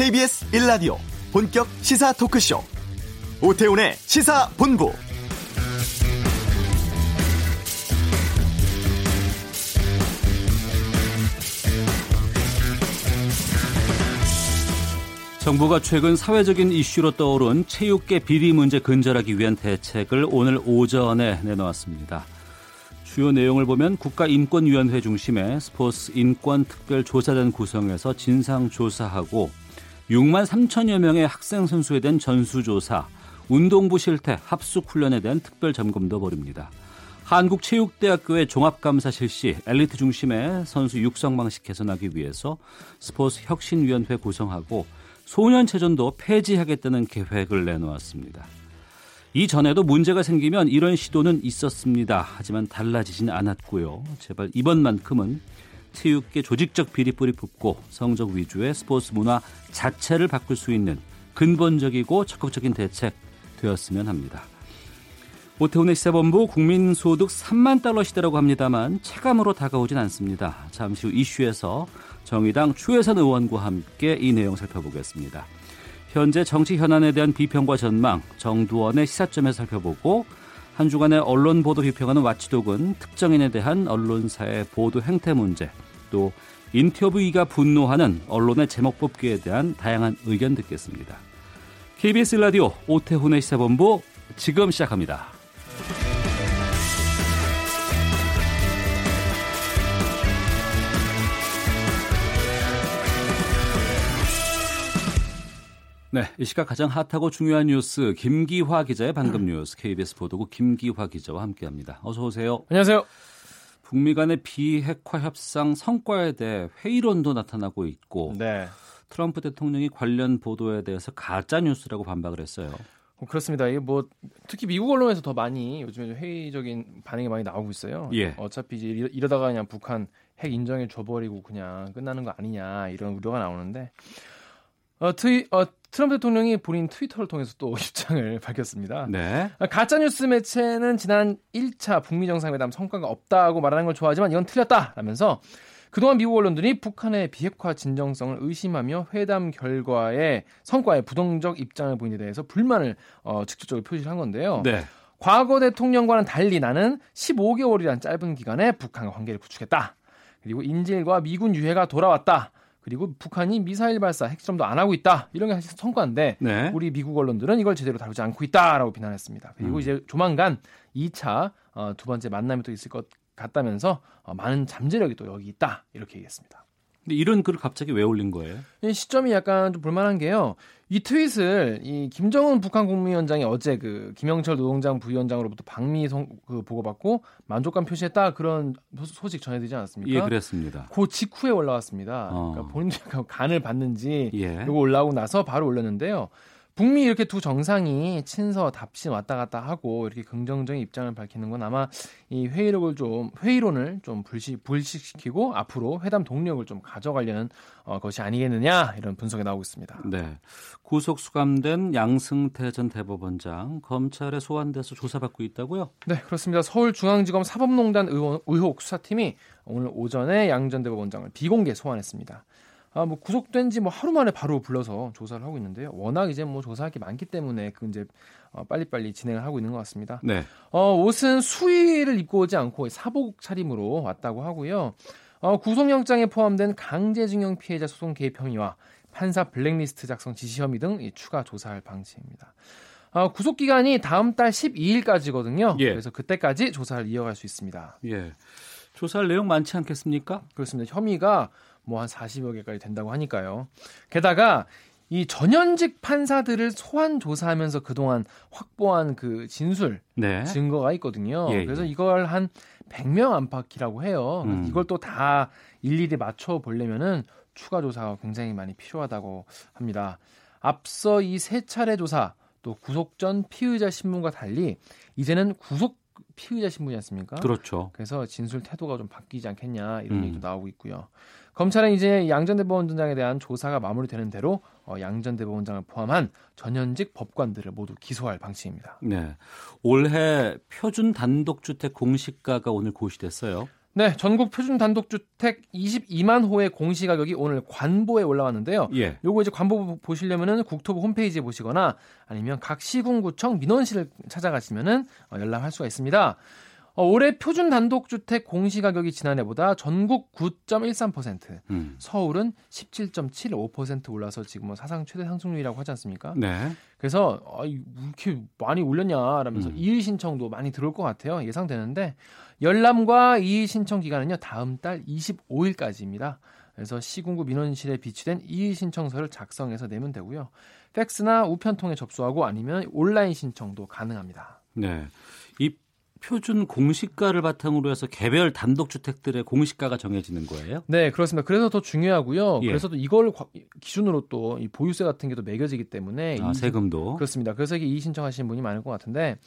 KBS 1라디오 본격 시사 토크쇼 오태훈의 시사본부 정부가 최근 사회적인 이슈로 떠오른 체육계 비리 문제 근절하기 위한 대책을 오늘 오전에 내놓았습니다. 주요 내용을 보면 국가인권위원회 중심의 스포츠 인권 특별 조사단 구성해서 진상 조사하고 6만 3천여 명의 학생 선수에 대한 전수조사, 운동부 실태, 합숙훈련에 대한 특별 점검도 벌입니다. 한국체육대학교의 종합감사 실시, 엘리트 중심의 선수 육성 방식 개선하기 위해서 스포츠 혁신위원회 구성하고 소년체전도 폐지하겠다는 계획을 내놓았습니다. 이전에도 문제가 생기면 이런 시도는 있었습니다. 하지만 달라지진 않았고요. 제발 이번만큼은 체육계 조직적 비리뿌리 뽑고 성적 위주의 스포츠 문화 자체를 바꿀 수 있는 근본적이고 적극적인 대책 되었으면 합니다. 오태훈의 시사본부 국민소득 3만 달러 시대라고 합니다만 체감으로 다가오진 않습니다. 잠시 후 이슈에서 정의당 추혜선 의원과 함께 이 내용 살펴보겠습니다. 현재 정치 현안에 대한 비평과 전망, 정두원의 시사점에 살펴보고 한 주간의 언론 보도 비평하는 와치독은 특정인에 대한 언론사의 보도 행태 문제, 또 인터뷰이가 분노하는 언론의 제목 뽑기에 대한 다양한 의견 듣겠습니다. KBS 라디오 오태훈의 시사본부 지금 시작합니다. 네, 이 시각 가장 핫하고 중요한 뉴스 김기화 기자의 방금 뉴스 KBS 보도국 김기화 기자와 함께합니다. 어서 오세요. 안녕하세요. 북미 간의 비핵화 협상 성과에 대해 회의론도 나타나고 있고 네. 트럼프 대통령이 관련 보도에 대해서 가짜 뉴스라고 반박을 했어요. 어, 그렇습니다. 이게 뭐 특히 미국 언론에서 더 많이 요즘에 회의적인 반응이 많이 나오고 있어요. 예. 어차피 이제 이러다가 그냥 북한 핵 인정해 줘버리고 그냥 끝나는 거 아니냐 이런 우려가 나오는데 어, 트위, 어, 트럼프 대통령이 본인 트위터를 통해서 또 입장을 밝혔습니다. 네. 가짜뉴스 매체는 지난 1차 북미 정상회담 성과가 없다고 말하는 걸 좋아하지만 이건 틀렸다라면서 그동안 미국 언론들이 북한의 비핵화 진정성을 의심하며 회담 결과의 성과에 부정적 입장을 보인 데 대해서 불만을 어, 직접적으로 표시를 한 건데요. 네. 과거 대통령과는 달리 나는 15개월이란 짧은 기간에 북한과 관계를 구축했다. 그리고 인질과 미군 유해가 돌아왔다. 그리고 북한이 미사일 발사, 핵실험도 안 하고 있다. 이런 게 사실 성과인데 네. 우리 미국 언론들은 이걸 제대로 다루지 않고 있다라고 비난했습니다. 그리고 음. 이제 조만간 2차 어, 두 번째 만남이 또 있을 것 같다면서 어, 많은 잠재력이 또 여기 있다. 이렇게 얘기했습니다. 근데 이런 글을 갑자기 왜 올린 거예요? 이 시점이 약간 좀 볼만한 게요. 이 트윗을 이 김정은 북한 국무위원장이 어제 그 김영철 노동장 부위원장으로부터 방미 성, 그 보고받고 만족감 표시했다 그런 소식 전해드리지 않았습니까? 예, 그랬습니다. 그 직후에 올라왔습니다. 어. 그러니까 본인들이 간을 받는지 예. 이거 올라오고 나서 바로 올렸는데요. 북미 이렇게 두 정상이 친서 답신 왔다 갔다 하고 이렇게 긍정적인 입장을 밝히는 건 아마 이 회의록을 좀 회의론을 좀 불식 불식시키고 앞으로 회담 동력을 좀 가져가려는 어, 것이 아니겠느냐 이런 분석이 나오고 있습니다. 네. 구속 수감된 양승태 전 대법원장 검찰에 소환돼서 조사받고 있다고요? 네, 그렇습니다. 서울중앙지검 사법농단 의혹 수사팀이 오늘 오전에 양 전 대법원장을 비공개 소환했습니다. 아, 뭐 구속된 지 뭐 하루 만에 바로 불러서 조사를 하고 있는데요. 워낙 이제 뭐 조사할 게 많기 때문에 그 이제 어, 빨리빨리 진행을 하고 있는 것 같습니다. 네. 어, 옷은 수의를 입고 오지 않고 사복 차림으로 왔다고 하고요. 어, 구속영장에 포함된 강제징용 피해자 소송 개입 혐의와 판사 블랙리스트 작성 지시 혐의 등 추가 조사할 방침입니다. 어, 구속 기간이 다음 달 12일까지거든요. 예. 그래서 그때까지 조사를 이어갈 수 있습니다. 예. 조사할 내용 많지 않겠습니까? 그렇습니다. 혐의가 뭐 한 40여 개까지 된다고 하니까요. 게다가 이 전현직 판사들을 소환 조사하면서 그동안 확보한 그 진술 네. 증거가 있거든요. 예, 그래서 예. 이걸 한 100명 안팎이라고 해요. 음. 이걸 또 다 일일이 맞춰 보려면은 추가 조사가 굉장히 많이 필요하다고 합니다. 앞서 이 세 차례 조사 또 구속 전 피의자 신문과 달리 이제는 구속 피의자 신문이 었습니까 그렇죠. 그래서 진술 태도가 좀 바뀌지 않겠냐 이런 음. 얘기도 나오고 있고요. 검찰은 이제 양전 대법원장에 대한 조사가 마무리되는 대로 어, 양전 대법원장을 포함한 전현직 법관들을 모두 기소할 방침입니다. 네. 올해 표준 단독주택 공시가가 오늘 고시됐어요. 네, 전국 표준 단독주택 22만 호의 공시 가격이 오늘 관보에 올라왔는데요. 예. 요거 이제 관보 보시려면은 국토부 홈페이지에 보시거나 아니면 각 시군구청 민원실을 찾아가시면은 어, 연락할 수가 있습니다. 어, 올해 표준 단독주택 공시가격이 지난해보다 전국 9.13%, 음. 서울은 17.75% 올라서 지금 뭐 사상 최대 상승률이라고 하지 않습니까? 네. 그래서 아, 이렇게 많이 올렸냐라면서 음. 이의 신청도 많이 들어올 것 같아요. 예상되는데 열람과 이의 신청 기간은요 다음 달 25일까지입니다. 그래서 시군구 민원실에 비치된 이의 신청서를 작성해서 내면 되고요. 팩스나 우편 통해 접수하고 아니면 온라인 신청도 가능합니다. 네. 이 표준 공시가를 바탕으로 해서 개별 단독주택들의 공시가가 정해지는 거예요? 네, 그렇습니다. 그래서 더 중요하고요. 예. 그래서 또 이걸 기준으로 또 이 보유세 같은 게 또 매겨지기 때문에 아, 세금도 그렇습니다. 그래서 이게 이의 신청하시는 분이 많을 것 같은데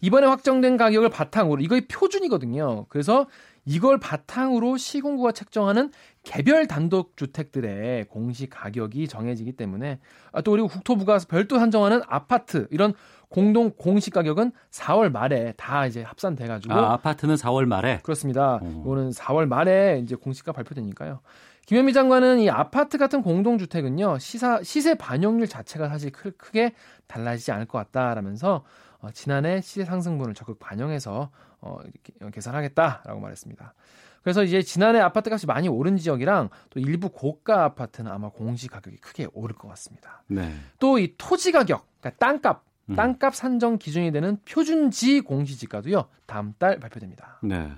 이번에 확정된 가격을 바탕으로 이거의 표준이거든요. 그래서 이걸 바탕으로 시공구가 책정하는 개별 단독 주택들의 공시 가격이 정해지기 때문에 아, 또 그리고 국토부가 별도 산정하는 아파트 이런 공동 공시 가격은 4월 말에 다 이제 합산돼 가지고 아, 아파트는 4월 말에 그렇습니다. 어. 이거는 4월 말에 이제 공시가 발표되니까요. 김현미 장관은 이 아파트 같은 공동 주택은요. 시사 시세 반영률 자체가 사실 크, 크게 달라지지 않을 것 같다라면서 어, 지난해 시세 상승분을 적극 반영해서 어, 이렇게 계산하겠다라고 말했습니다. 그래서 이제 지난해 아파트 값이 많이 오른 지역이랑 또 일부 고가 아파트는 아마 공시 가격이 크게 오를 것 같습니다. 네. 또이 토지 가격, 그러니까 땅값 음. 땅값 산정 기준이 되는 표준지 공시지가도요 다음 달 발표됩니다. 네,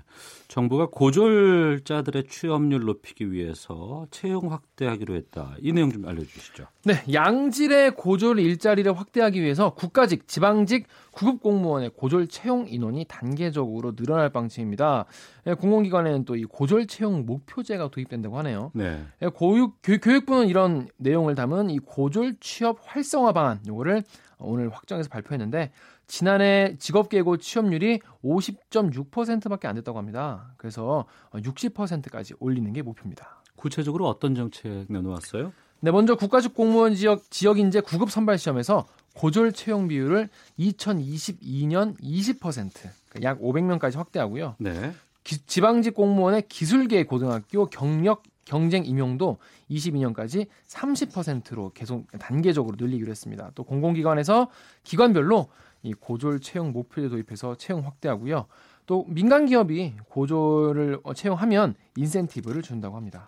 정부가 고졸자들의 취업률 높이기 위해서 채용 확대하기로 했다. 이 내용 좀 알려주시죠. 네, 양질의 고졸 일자리를 확대하기 위해서 국가직, 지방직, 구급 공무원의 고졸 채용 인원이 단계적으로 늘어날 방침입니다. 예, 공공기관에는 또 이 고졸 채용 목표제가 도입된다고 하네요. 네. 예, 고육 교육부는 이런 내용을 담은 이 고졸 취업 활성화 방안 요거를 오늘 확정해서 발표했는데 지난해 직업계고 취업률이 50.6%밖에 안 됐다고 합니다. 그래서 60%까지 올리는 게 목표입니다. 구체적으로 어떤 정책 내놓았어요? 네, 먼저 국가직 공무원 지역 지역 인재 구급 선발 시험에서 고졸 채용 비율을 2022년 20%, 그러니까 약 500명까지 확대하고요. 네. 기, 지방직 공무원의 기술계 고등학교 경력 경쟁 임용도 22년까지 30%로 계속 단계적으로 늘리기로 했습니다. 또 공공기관에서 기관별로 이 고졸 채용 목표제 도입해서 채용 확대하고요. 또 민간 기업이 고졸을 채용하면 인센티브를 준다고 합니다.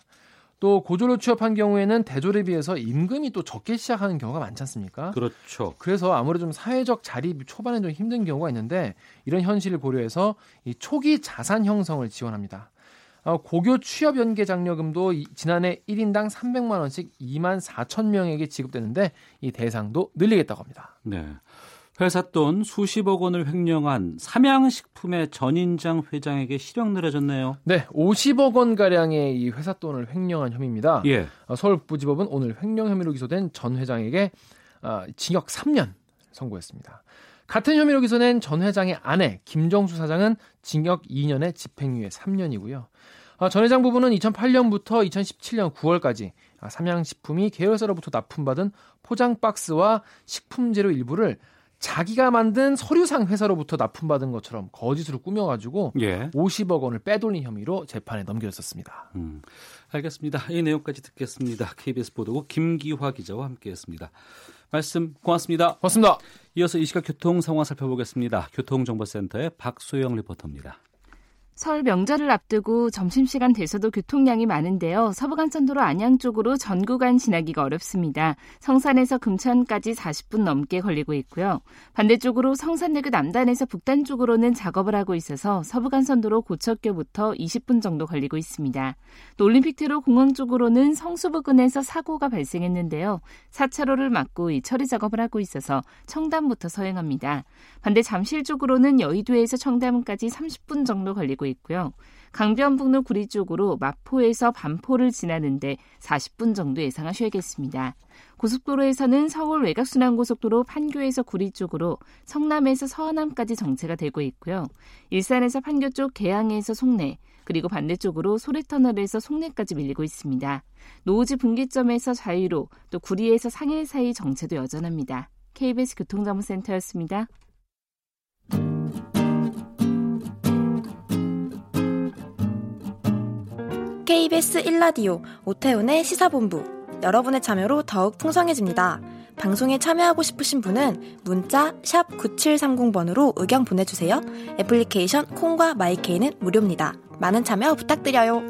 또 고졸로 취업한 경우에는 대졸에 비해서 임금이 또 적게 시작하는 경우가 많지 않습니까? 그렇죠. 그래서 아무래도 좀 사회적 자립 초반에 좀 힘든 경우가 있는데 이런 현실을 고려해서 이 초기 자산 형성을 지원합니다. 어, 고교 취업 연계 장려금도 지난해 1인당 300만 원씩 2만 4천 명에게 지급되는데 이 대상도 늘리겠다고 합니다. 네. 회사 돈 수십억 원을 횡령한 삼양식품의 전인장 회장에게 실형 내려졌네요. 네, 50억 원 가량의 이 회사 돈을 횡령한 혐의입니다. 예. 어, 서울북부지법은 오늘 횡령 혐의로 기소된 전 회장에게 어, 징역 3년 선고했습니다. 같은 혐의로 기소된 전 회장의 아내 김정수 사장은 징역 2년에 집행유예 3년이고요. 어, 전 회장 부부는 2008년부터 2017년 9월까지 삼양식품이 계열사로부터 납품받은 포장 박스와 식품재료 일부를 자기가 만든 서류상 회사로부터 납품받은 것처럼 거짓으로 꾸며가지고 예. 50억 원을 빼돌린 혐의로 재판에 넘겨졌었습니다. 음, 알겠습니다. 이 내용까지 듣겠습니다. KBS 보도국 김기화 기자와 함께했습니다. 말씀 고맙습니다. 고맙습니다. 이어서 이 시각 교통 상황 살펴보겠습니다. 교통정보센터의 박소영 리포터입니다. 설 명절을 앞두고 점심시간 돼서도 교통량이 많은데요. 서부간선도로 안양 쪽으로 전 구간 지나기가 어렵습니다. 성산에서 금천까지 40분 넘게 걸리고 있고요. 반대쪽으로 성산대교 남단에서 북단 쪽으로는 작업을 하고 있어서 서부간선도로 고척교부터 20분 정도 걸리고 있습니다. 또 올림픽대로 공항 쪽으로는 성수 부근에서 사고가 발생했는데요. 4차로를 막고 이 처리 작업을 하고 있어서 청담부터 서행합니다. 반대 잠실 쪽으로는 여의도에서 청담까지 30분 정도 걸리고 되고 있고요. 강변북로 구리 쪽으로 마포에서 반포를 지나는데 40분 정도 예상하셔야겠습니다. 고속도로에서는 서울 외곽순환고속도로 판교에서 구리 쪽으로 성남에서 서안함까지 정체가 되고 있고요. 일산에서 판교 쪽 개항에서 송내, 그리고 반대쪽으로 소래터널에서 송내까지 밀리고 있습니다. 노우지 분기점에서 자유로, 또 구리에서 상일 사이 정체도 여전합니다. KBS 교통정보센터였습니다. KBS 1라디오 오태훈의 시사본부 여러분의 참여로 더욱 풍성해집니다. 방송에 참여하고 싶으신 분은 문자 9730번으로 의견 보내주세요. 애플리케이션 콩과 마이케이는 무료입니다. 많은 참여 부탁드려요.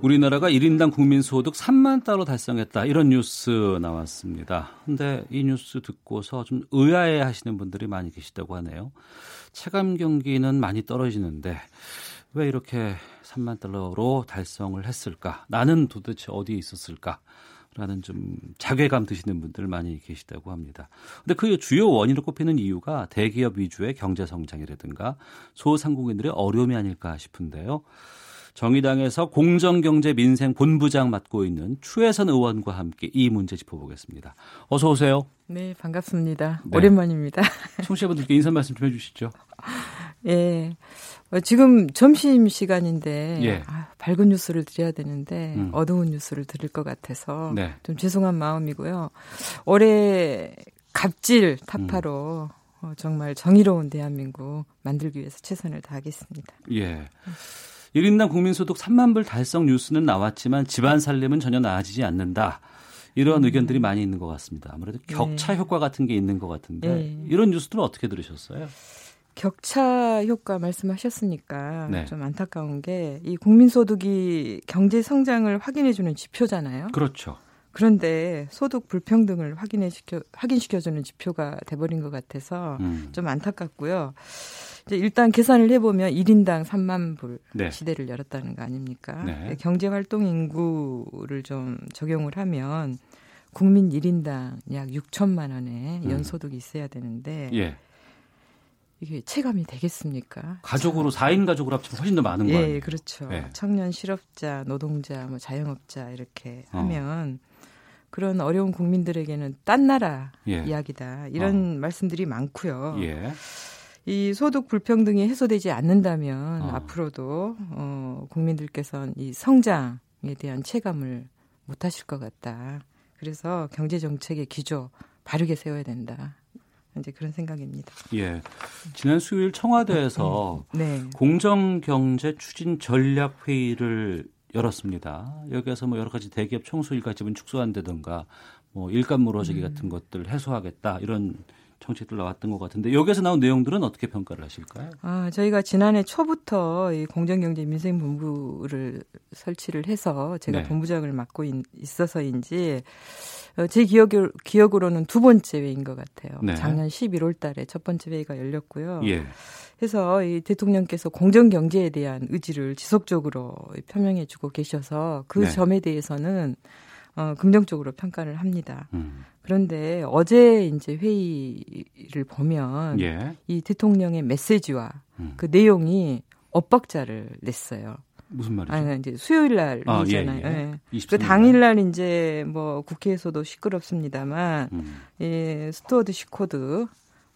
우리나라가 1인당 국민소득 3만 달러 달성했다. 이런 뉴스 나왔습니다. 근데 이 뉴스 듣고서 좀 의아해 하시는 분들이 많이 계시다고 하네요. 체감 경기는 많이 떨어지는데 왜 이렇게 3만 달러로 달성을 했을까? 나는 도대체 어디에 있었을까? 라는 좀 자괴감 드시는 분들 많이 계시다고 합니다. 근데 그 주요 원인으로 꼽히는 이유가 대기업 위주의 경제 성장이라든가 소상공인들의 어려움이 아닐까 싶은데요. 정의당에서 공정경제 민생 본부장 맡고 있는 추혜선 의원과 함께 이 문제 짚어보겠습니다. 어서 오세요. 네, 반갑습니다. 네. 오랜만입니다. 청취자분들께 인사 말씀 좀 해주시죠. 예. 어, 지금 점심 시간인데 예. 아, 밝은 뉴스를 드려야 되는데 음. 어두운 뉴스를 드릴 것 같아서 네. 좀 죄송한 마음이고요. 올해 갑질 타파로 음. 어, 정말 정의로운 대한민국 만들기 위해서 최선을 다하겠습니다. 예. 음. 1인당 국민소득 3만 불 달성 뉴스는 나왔지만 집안 살림은 전혀 나아지지 않는다. 이런 음. 의견들이 많이 있는 것 같습니다. 아무래도 네. 격차 네. 효과 같은 게 있는 것 같은데 네. 이런 뉴스들은 어떻게 들으셨어요? 격차 효과 말씀하셨으니까 네. 좀 안타까운 게 이 국민소득이 경제 성장을 확인해주는 지표잖아요. 그렇죠. 그런데 소득 불평등을 확인해 시켜 확인시켜주는 지표가 돼버린 것 같아서 음. 좀 안타깝고요. 이제 일단 계산을 해보면 1인당 3만 불 네. 시대를 열었다는 거 아닙니까? 네. 경제 활동 인구를 좀 적용을 하면 국민 1인당 약 6천만 원의 음. 연소득이 있어야 되는데 예. 이게 체감이 되겠습니까? 가족으로 4인 가족으로 합치면 훨씬 더 많은 거예요. 예, 그렇죠. 예. 청년 실업자, 노동자, 뭐 자영업자 이렇게 어. 하면 그런 어려운 국민들에게는 딴 나라 예. 이야기다. 이런 어. 말씀들이 많고요. 예. 이 소득 불평등이 해소되지 않는다면 어. 앞으로도 어, 국민들께서는 이 성장에 대한 체감을 못 하실 것 같다. 그래서 경제 정책의 기조 바르게 세워야 된다. 이제 그런 생각입니다. 예. 지난 수요일 청와대에서 네. 공정경제 추진 전략 회의를 열었습니다. 여기에서 뭐 여러 가지 대기업 청소 일가집은 축소한다든가 뭐 일감 물어지기 음. 같은 것들 해소하겠다 이런 정책들 나왔던 것 같은데 여기서 나온 내용들은 어떻게 평가를 하실까요? 아 저희가 지난해 초부터 이 공정경제 민생본부를 설치를 해서 제가 네. 본부장을 맡고 있, 어서인지 어, 제 기억 기억으로는 두 번째 회의인 것 같아요. 네. 작년 11월 달에 첫 번째 회의가 열렸고요. 예. 해서 이 대통령께서 공정 경제에 대한 의지를 지속적으로 표명해 주고 계셔서 그 네. 점에 대해서는 어, 긍정적으로 평가를 합니다. 음. 그런데 어제 이제 회의를 보면 예. 이 대통령의 메시지와 음. 그 내용이 엇박자를 냈어요. 무슨 말이죠? 아니, 이제 수요일 날이잖아요. 아, 예, 예. 예. 그 당일 날 이제 뭐 국회에서도 시끄럽습니다만 음. 이 stewardship code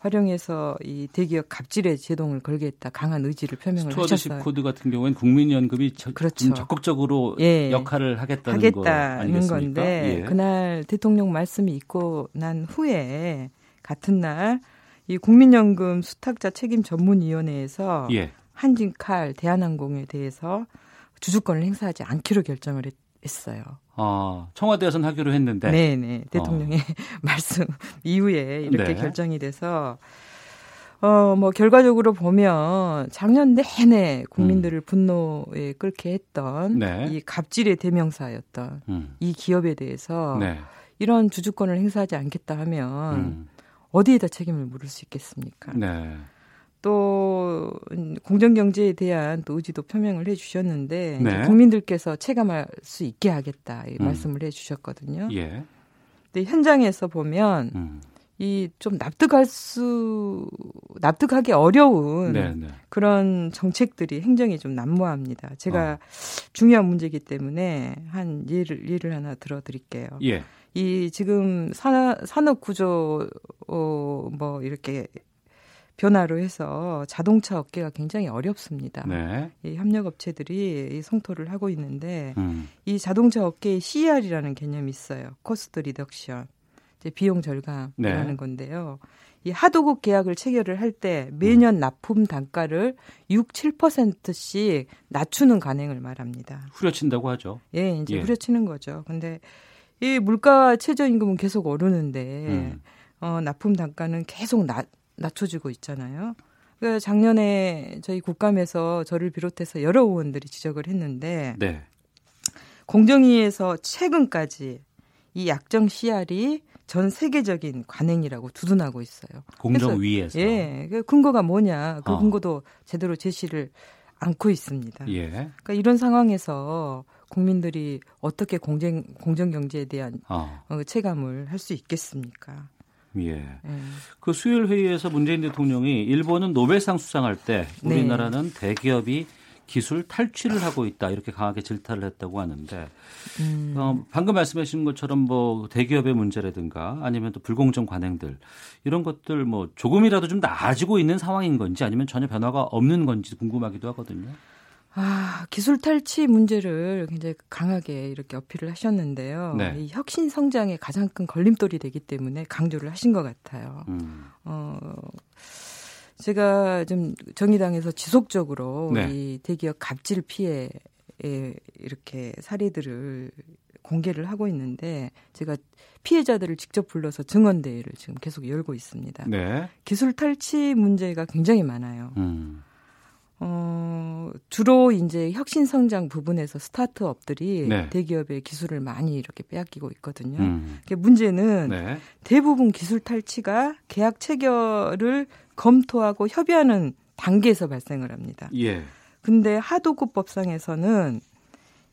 활용해서 이 대기업 갑질에 제동을 걸겠다 강한 의지를 표명을 하셨어요. stewardship code 같은 경우에는 국민연금이 저, 그렇죠. 적극적으로 예. 역할을 하겠다는, 하겠다는 건데 예. 그날 대통령 말씀이 있고 난 후에 같은 날 이 국민연금 수탁자 책임 전문위원회에서 예. 한진칼 대한항공에 대해서 주주권을 행사하지 않기로 결정을 했, 했어요. 아, 청와대에서는 하기로 했는데. 네네. 대통령의 어. 말씀 이후에 이렇게 네. 결정이 돼서, 어, 뭐, 결과적으로 보면 작년 내내 국민들을 음. 분노에 끌게 했던 네. 이 갑질의 대명사였던 음. 이 기업에 대해서 네. 이런 주주권을 행사하지 않겠다 하면 음. 어디에다 책임을 물을 수 있겠습니까? 네. 또 공정 경제에 대한 또 의지도 표명을 해주셨는데 네. 국민들께서 체감할 수 있게 하겠다 이 음. 말씀을 해주셨거든요. 예. 근데 현장에서 보면 음. 이좀 납득할 수 납득하기 어려운 네네. 네. 그런 정책들이 행정이 좀 난무합니다. 제가 어. 중요한 문제이기 때문에 한 예를 예를 하나 들어드릴게요. 예. 이 지금 산업, 산업 구조 어뭐 이렇게 변화로 해서 자동차 업계가 굉장히 어렵습니다. 네. 이 협력 업체들이 이 성토를 하고 있는데 음. 이 자동차 업계의 CR이라는 개념이 있어요. cost reduction. 이제 비용 절감이라는 네. 건데요. 이 하도급 계약을 체결을 할 때 매년 음. 납품 단가를 6, 7%씩 낮추는 간행을 말합니다. 후려친다고 하죠. 예, 이제 예. 후려치는 거죠. 근데 이 물가 최저임금은 계속 오르는데 음. 어, 납품 단가는 계속 낮, 낮춰지고 있잖아요. 그 작년에 저희 국감에서 저를 비롯해서 여러 의원들이 지적을 했는데 네. 공정위에서 최근까지 이 약정 CR이 전 세계적인 관행이라고 두둔하고 있어요. 공정위에서. 예. 그 근거가 뭐냐. 그 어. 근거도 제대로 제시를 않고 있습니다. 예. 그러니까 이런 상황에서 국민들이 어떻게 공정 공정 경제에 대한 어. 어 체감을 할 수 있겠습니까? 예. 예. 그 수요일 회의에서 문재인 대통령이 일본은 노벨상 수상할 때 네. 우리나라는 네. 대기업이 기술 탈취를 하고 있다 이렇게 강하게 질타를 했다고 하는데 음. 어, 방금 말씀하신 것처럼 뭐 대기업의 문제라든가 아니면 또 불공정 관행들 이런 것들 뭐 조금이라도 좀 나아지고 있는 상황인 건지 아니면 전혀 변화가 없는 건지 궁금하기도 하거든요. 아, 기술 탈취 문제를 굉장히 강하게 이렇게 어필을 하셨는데요. 네. 이 혁신 성장의 가장 큰 걸림돌이 되기 때문에 강조를 하신 것 같아요. 음. 어, 제가 좀 정의당에서 지속적으로 네. 이 대기업 갑질 피해에 이렇게 사례들을 공개를 하고 있는데 제가 피해자들을 직접 불러서 증언 대회를 지금 계속 열고 있습니다. 네. 기술 탈취 문제가 굉장히 많아요. 음. 어, 주로 이제 혁신 성장 부분에서 스타트업들이 네. 대기업의 기술을 많이 이렇게 빼앗기고 있거든요. 음. 문제는 네. 대부분 기술 탈취가 계약 체결을 검토하고 협의하는 단계에서 발생을 합니다. 예. 근데 하도급 법상에서는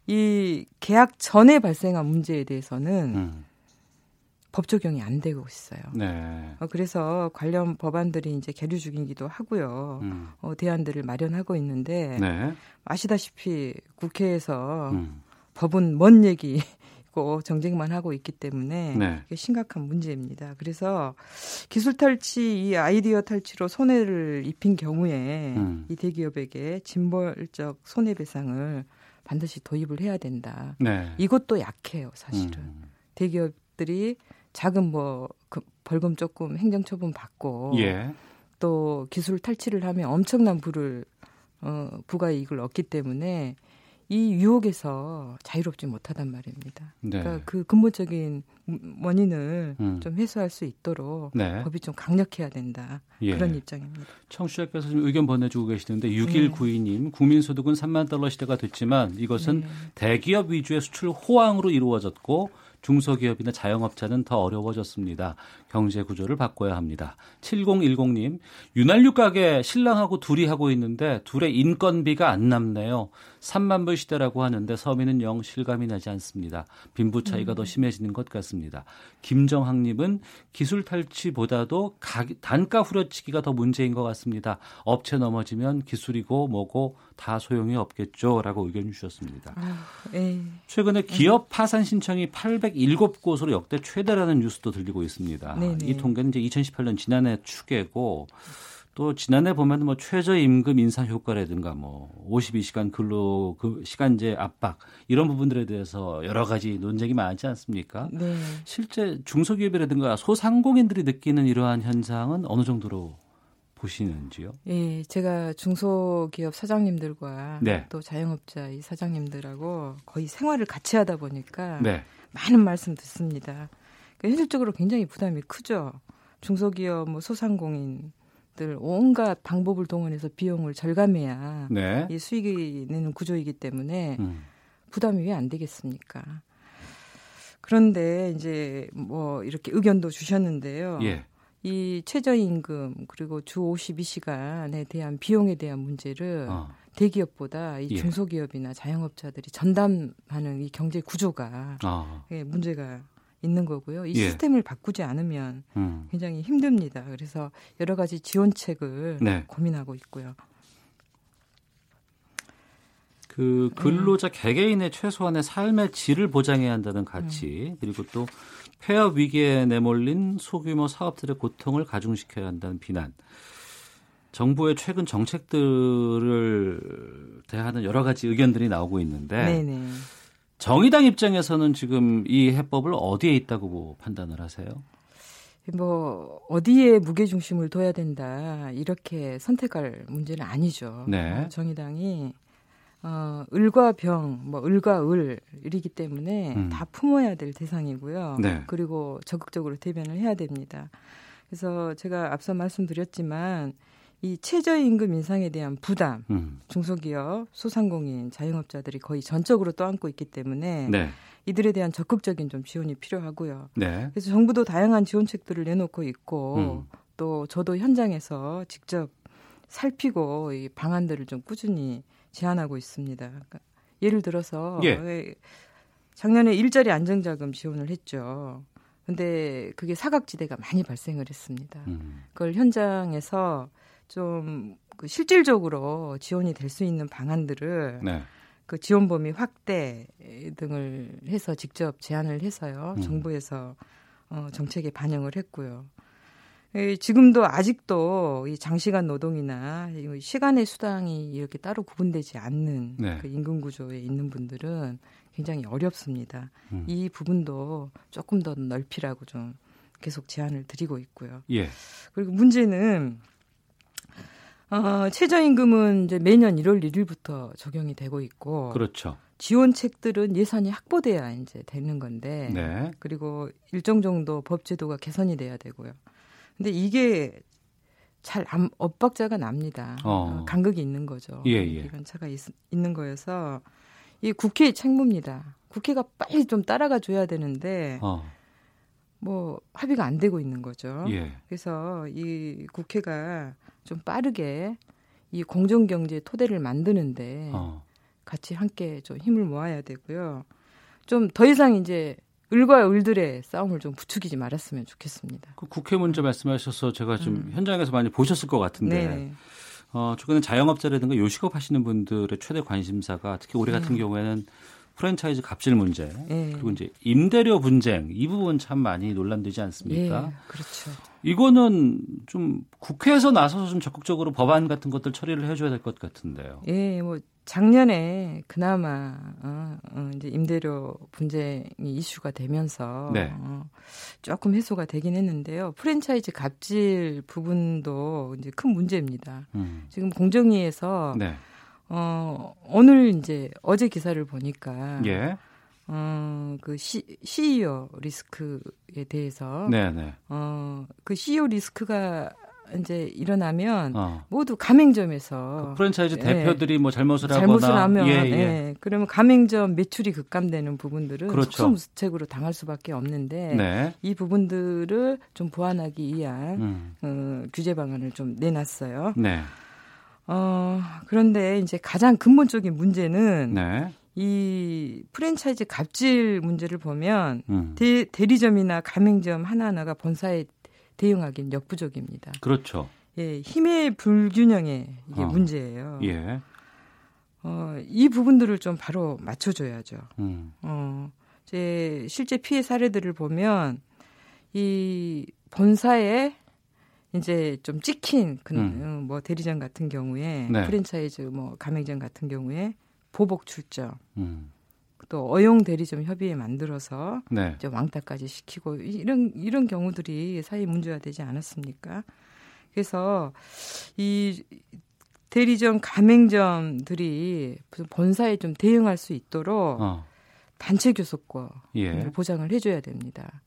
이 계약 전에 발생한 문제에 대해서는 음. 법 적용이 안 되고 있어요. 네. 어, 그래서 관련 법안들이 이제 계류 중이기도 하고요. 음. 어, 대안들을 마련하고 있는데 네. 아시다시피 국회에서 음. 법은 먼 얘기 있고 정쟁만 하고 있기 때문에 네. 심각한 문제입니다. 그래서 기술 탈취, 이 아이디어 탈취로 손해를 입힌 경우에 음. 이 대기업에게 진벌적 손해배상을 반드시 도입을 해야 된다. 네. 이것도 약해요, 사실은. 음. 대기업 들이 작은 뭐 그 벌금 조금 행정처분 받고 예. 또 기술 탈취를 하면 엄청난 부를 어, 부가 이익을 얻기 때문에 이 유혹에서 자유롭지 못하단 말입니다. 네. 그러니까 그 근본적인 원인을 음. 좀 해소할 수 있도록 네. 법이 좀 강력해야 된다. 예. 그런 입장입니다. 청취자께서 좀 의견 보내주고 계시는데 6192님 네. 국민소득은 3만 달러 시대가 됐지만 이것은 네. 대기업 위주의 수출 호황으로 이루어졌고 중소기업이나 자영업자는 더 어려워졌습니다. 경제 구조를 바꿔야 합니다. 7010님, 윤활유 가게 신랑하고 둘이 하고 있는데 둘의 인건비가 안 남네요. 3만 불 시대라고 하는데 서민은 영 실감이 나지 않습니다. 빈부 차이가 음. 더 심해지는 것 같습니다. 김정학님은 기술 탈취보다도 단가 후려치기가 더 문제인 것 같습니다. 업체 넘어지면 기술이고 뭐고 다 소용이 없겠죠라고 의견 주셨습니다. 아, 예. 최근에 기업 파산 신청이 807곳으로 역대 최대라는 뉴스도 들리고 있습니다. 네네. 이 통계는 이제 2018년 지난해 추계고 또 지난해 보면 뭐 최저임금 인상 효과라든가 뭐 52시간 근로 그 시간제 압박 이런 부분들에 대해서 여러 가지 논쟁이 많지 않습니까? 네. 실제 중소기업이라든가 소상공인들이 느끼는 이러한 현상은 어느 정도로 보시는지요? 예, 제가 중소기업 사장님들과 네. 또 자영업자 이 사장님들하고 거의 생활을 같이 하다 보니까 네. 많은 말씀 듣습니다. 그러니까 현실적으로 굉장히 부담이 크죠. 중소기업 뭐 소상공인 들 온갖 방법을 동원해서 비용을 절감해야 네. 이 수익이 내는 구조이기 때문에 음. 부담이 왜 안 되겠습니까? 그런데 이제 뭐 이렇게 의견도 주셨는데요. 예. 이 최저임금 그리고 주 52시간에 대한 비용에 대한 문제를 어. 대기업보다 이 예. 중소기업이나 자영업자들이 전담하는 이 경제 구조가 어. 문제가 있는 거고요. 이 예. 시스템을 바꾸지 않으면 음. 굉장히 힘듭니다. 그래서 여러 가지 지원책을 네. 고민하고 있고요. 그 근로자 개개인의 최소한의 삶의 질을 보장해야 한다는 가치 음. 그리고 또 폐업 위기에 내몰린 소규모 사업들의 고통을 가중시켜야 한다는 비난. 정부의 최근 정책들을 대하는 여러 가지 의견들이 나오고 있는데 네네. 정의당 입장에서는 지금 이 해법을 어디에 있다고 판단을 하세요? 뭐 어디에 무게 중심을 둬야 된다 이렇게 선택할 문제는 아니죠. 네. 어, 정의당이 어, 을과 병, 뭐 을과 을 이기 때문에 음. 다 품어야 될 대상이고요. 네. 그리고 적극적으로 대변을 해야 됩니다. 그래서 제가 앞서 말씀드렸지만 이 최저임금 인상에 대한 부담, 음. 중소기업, 소상공인, 자영업자들이 거의 전적으로 떠안고 있기 때문에 네. 이들에 대한 적극적인 좀 지원이 필요하고요. 네. 그래서 정부도 다양한 지원책들을 내놓고 있고 음. 또 저도 현장에서 직접 살피고 이 방안들을 좀 꾸준히 제안하고 있습니다. 그러니까 예를 들어서 예. 작년에 일자리 안정자금 지원을 했죠. 근데 그게 사각지대가 많이 발생을 했습니다. 음. 그걸 현장에서 좀 그 실질적으로 지원이 될 수 있는 방안들을 네. 그 지원 범위 확대 등을 해서 직접 제안을 해서요. 음. 정부에서 어, 정책에 반영을 했고요. 지금도 아직도 이 장시간 노동이나 시간의 수당이 이렇게 따로 구분되지 않는 네. 그 임금 구조에 있는 분들은 굉장히 어렵습니다. 음. 이 부분도 조금 더 넓히라고 좀 계속 제안을 드리고 있고요. 예. 그리고 문제는 어, 최저임금은 이제 매년 1월 1일부터 적용이 되고 있고 그렇죠. 지원책들은 예산이 확보돼야 이제 되는 건데 네. 그리고 일정 정도 법 제도가 개선이 돼야 되고요. 근데 이게 잘 안, 엇박자가 납니다. 어. 간극이 있는 거죠. 예, 예. 기관차가 있, 있는 거여서 이 국회의 책무입니다. 국회가 빨리 좀 따라가 줘야 되는데 어. 뭐 합의가 안 되고 있는 거죠. 예. 그래서 이 국회가 좀 빠르게 이 공정 경제 토대를 만드는데 어. 같이 함께 좀 힘을 모아야 되고요. 좀 더 이상 이제 을과 을들의 싸움을 좀 부추기지 말았으면 좋겠습니다. 그 국회 문제 말씀하셔서 제가 좀 음. 현장에서 많이 보셨을 것 같은데 네. 어, 최근에 자영업자라든가 요식업 하시는 분들의 최대 관심사가 특히 올해 같은 음. 경우에는 프랜차이즈 갑질 문제 네. 그리고 이제 임대료 분쟁 이 부분 참 많이 논란되지 않습니까? 네, 그렇죠. 이거는 좀 국회에서 나서서 좀 적극적으로 법안 같은 것들 처리를 해줘야 될 것 같은데요. 예, 뭐 작년에 그나마 어, 어, 이제 임대료 분쟁이 이슈가 되면서 네. 어, 조금 해소가 되긴 했는데요. 프랜차이즈 갑질 부분도 이제 큰 문제입니다. 음. 지금 공정위에서 네. 어, 오늘 이제 어제 기사를 보니까 예. 어, 그 시, CEO 리스크에 대해서 네, 네. 어, 그 CEO 리스크가 이제 일어나면 어. 모두 가맹점에서 그 프랜차이즈 예, 대표들이 뭐 잘못을 하거나 잘못을 하면 예, 예. 예. 그러면 가맹점 매출이 급감되는 부분들은 그렇죠. 속수무책으로 당할 수밖에 없는데 네. 이 부분들을 좀 보완하기 위한 음. 어, 규제 방안을 좀 내놨어요. 네. 어, 그런데 이제 가장 근본적인 문제는 네. 이 프랜차이즈 갑질 문제를 보면 음. 대, 대리점이나 가맹점 하나하나가 본사에 대응하기는 역부족입니다. 그렇죠. 예, 힘의 불균형에 이게 어. 문제예요. 예. 어, 이 부분들을 좀 바로 맞춰줘야죠. 음. 어, 제 실제 피해 사례들을 보면 이 본사에 이제 좀 찍힌 그뭐 음. 어, 대리점 같은 경우에 네. 프랜차이즈 뭐 가맹점 같은 경우에 보복 출점. 음. 또 어용 대리점 협의회 만들어서 네. 이제 왕따까지 시키고 이런 이런 경우들이 사회 문제가 되지 않았습니까? 그래서 이 대리점 가맹점들이 본사에 좀 대응할 수 있도록 어. 단체 교섭권 예. 보장을 해줘야 됩니다.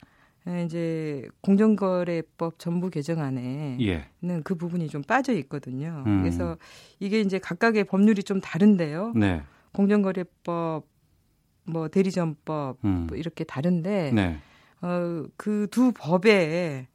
예, 이제 공정거래법 전부 개정안에는 예. 그 부분이 좀 빠져 있거든요. 음. 그래서 이게 이제 각각의 법률이 좀 다른데요. 네. 공정거래법, 뭐 대리점법 음. 뭐 이렇게 다른데 네. 어, 그 두 법에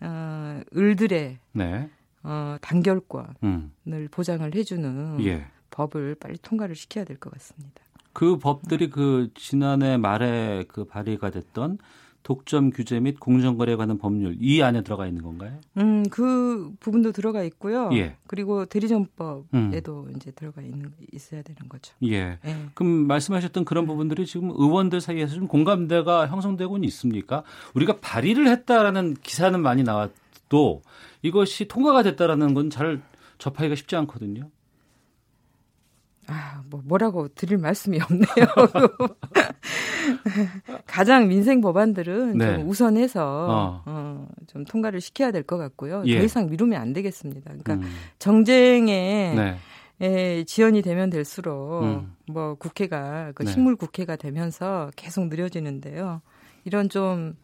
어, 을들의 네. 어, 단결권을 음. 보장을 해주는 예. 법을 빨리 통과를 시켜야 될 것 같습니다. 그 법들이 그 지난해 말에 그 발의가 됐던 독점 규제 및 공정거래에 관한 법률 이 안에 들어가 있는 건가요? 음, 그 부분도 들어가 있고요. 예. 그리고 대리점법에도 음. 이제 들어가 있는 있어야 되는 거죠. 예. 예. 그럼 말씀하셨던 그런 부분들이 지금 의원들 사이에서 좀 공감대가 형성되고는 있습니까? 우리가 발의를 했다라는 기사는 많이 나왔도 이것이 통과가 됐다라는 건 잘 접하기가 쉽지 않거든요. 아, 뭐 뭐라고 드릴 말씀이 없네요. 가장 민생 법안들은 네. 좀 우선해서 어. 어, 좀 통과를 시켜야 될 것 같고요. 예. 더 이상 미루면 안 되겠습니다. 그러니까 음. 정쟁에 네. 에, 지연이 되면 될수록 음. 뭐 국회가 그 네. 식물 국회가 되면서 계속 느려지는데요. 이런 좀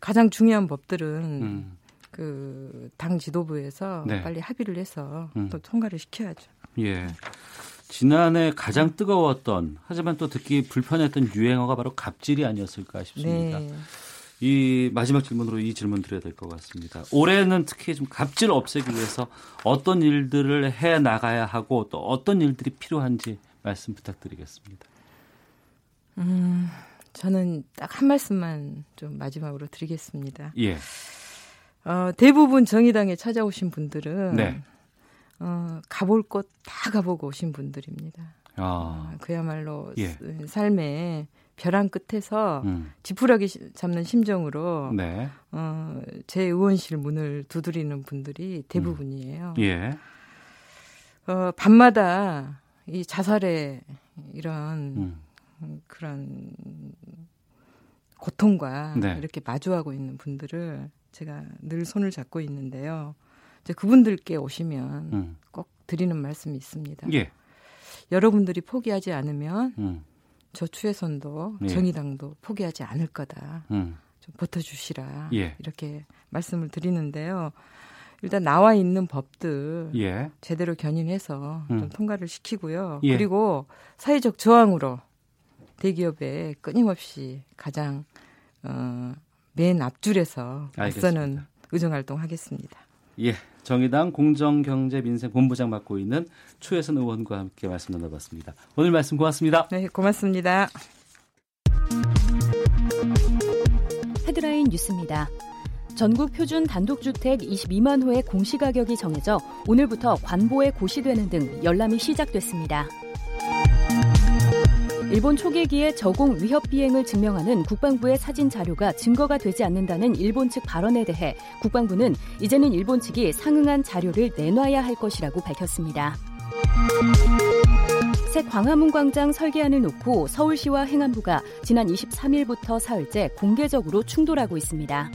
가장 중요한 법들은 음. 그당 지도부에서 네. 빨리 합의를 해서 음. 또 통과를 시켜야죠. 예. 지난해 가장 뜨거웠던 하지만 또 듣기 불편했던 유행어가 바로 갑질이 아니었을까 싶습니다. 네. 이 마지막 질문으로 이 질문 드려야 될 것 같습니다. 올해는 특히 좀 갑질 없애기 위해서 어떤 일들을 해 나가야 하고 또 어떤 일들이 필요한지 말씀 부탁드리겠습니다. 음, 저는 딱 한 말씀만 좀 마지막으로 드리겠습니다. 예. 어, 대부분 정의당에 찾아오신 분들은 네. 어, 가볼 곳 다 가보고 오신 분들입니다. 아. 어, 그야말로 예. 삶의 벼랑 끝에서 음. 지푸라기 잡는 심정으로 네. 어, 제 의원실 문을 두드리는 분들이 대부분이에요. 음. 예. 어, 밤마다 이 자살의 이런 음. 그런 고통과 네. 이렇게 마주하고 있는 분들을 제가 늘 손을 잡고 있는데요. 이제 그분들께 오시면 음. 꼭 드리는 말씀이 있습니다. 예. 여러분들이 포기하지 않으면 음. 저 추혜선도 예. 정의당도 포기하지 않을 거다. 음. 좀 버텨주시라. 예. 이렇게 말씀을 드리는데요. 일단 나와 있는 법들 예. 제대로 견인해서 좀 음. 통과를 시키고요. 예. 그리고 사회적 저항으로 대기업에 끊임없이 가장 어, 맨 앞줄에서 맞서는 의정 활동하겠습니다. 예, 정의당 공정경제민생본부장 맡고 있는 추혜선 의원과 함께 말씀 나눠봤습니다. 오늘 말씀 고맙습니다. 네, 고맙습니다. 헤드라인 뉴스입니다. 전국 표준 단독주택 22만 호의 공시가격이 정해져 오늘부터 관보에 고시되는 등 열람이 시작됐습니다. 일본 초계기의 저공 위협 비행을 증명하는 국방부의 사진 자료가 증거가 되지 않는다는 일본 측 발언에 대해 국방부는 이제는 일본 측이 상응한 자료를 내놔야 할 것이라고 밝혔습니다. 새 광화문 광장 설계안을 놓고 서울시와 행안부가 지난 23일부터 사흘째 공개적으로 충돌하고 있습니다.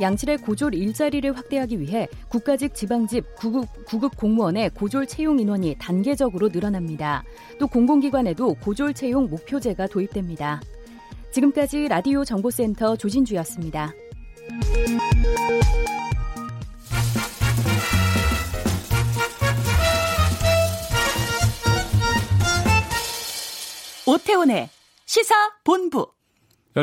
양질의 고졸 일자리를 확대하기 위해 국가직 지방직 구급, 구급 공무원의 고졸 채용 인원이 단계적으로 늘어납니다. 또 공공기관에도 고졸 채용 목표제가 도입됩니다. 지금까지 라디오 정보센터 조진주였습니다. 오태훈의 시사 본부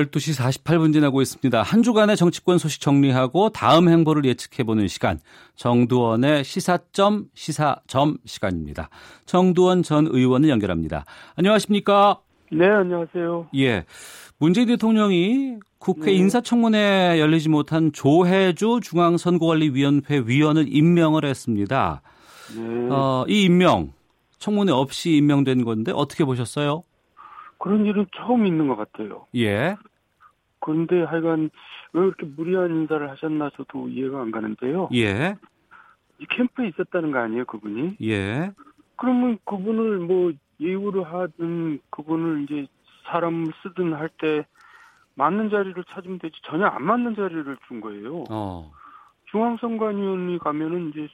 12시 48분 지나고 있습니다. 한 주간의 정치권 소식 정리하고 다음 행보를 예측해보는 시간. 정두원의 시사점, 시사점 시간입니다. 정두원 전 의원을 연결합니다. 안녕하십니까? 네, 안녕하세요. 예. 문재인 대통령이 국회 네. 인사청문회 열리지 못한 조혜주 중앙선거관리위원회 위원을 임명을 했습니다. 네. 어, 이 임명, 청문회 없이 임명된 건데 어떻게 보셨어요? 그런 일은 처음 있는 것 같아요. 예. 그런데 하여간 왜 그렇게 무리한 인사를 하셨나 저도 이해가 안 가는데요. 예. 이 캠프에 있었다는 거 아니에요, 그분이? 예. 그러면 그분을 뭐 예우를 하든 그분을 이제 사람을 쓰든 할 때 맞는 자리를 찾으면 되지 전혀 안 맞는 자리를 준 거예요. 어. 중앙선관위원이 가면은 이제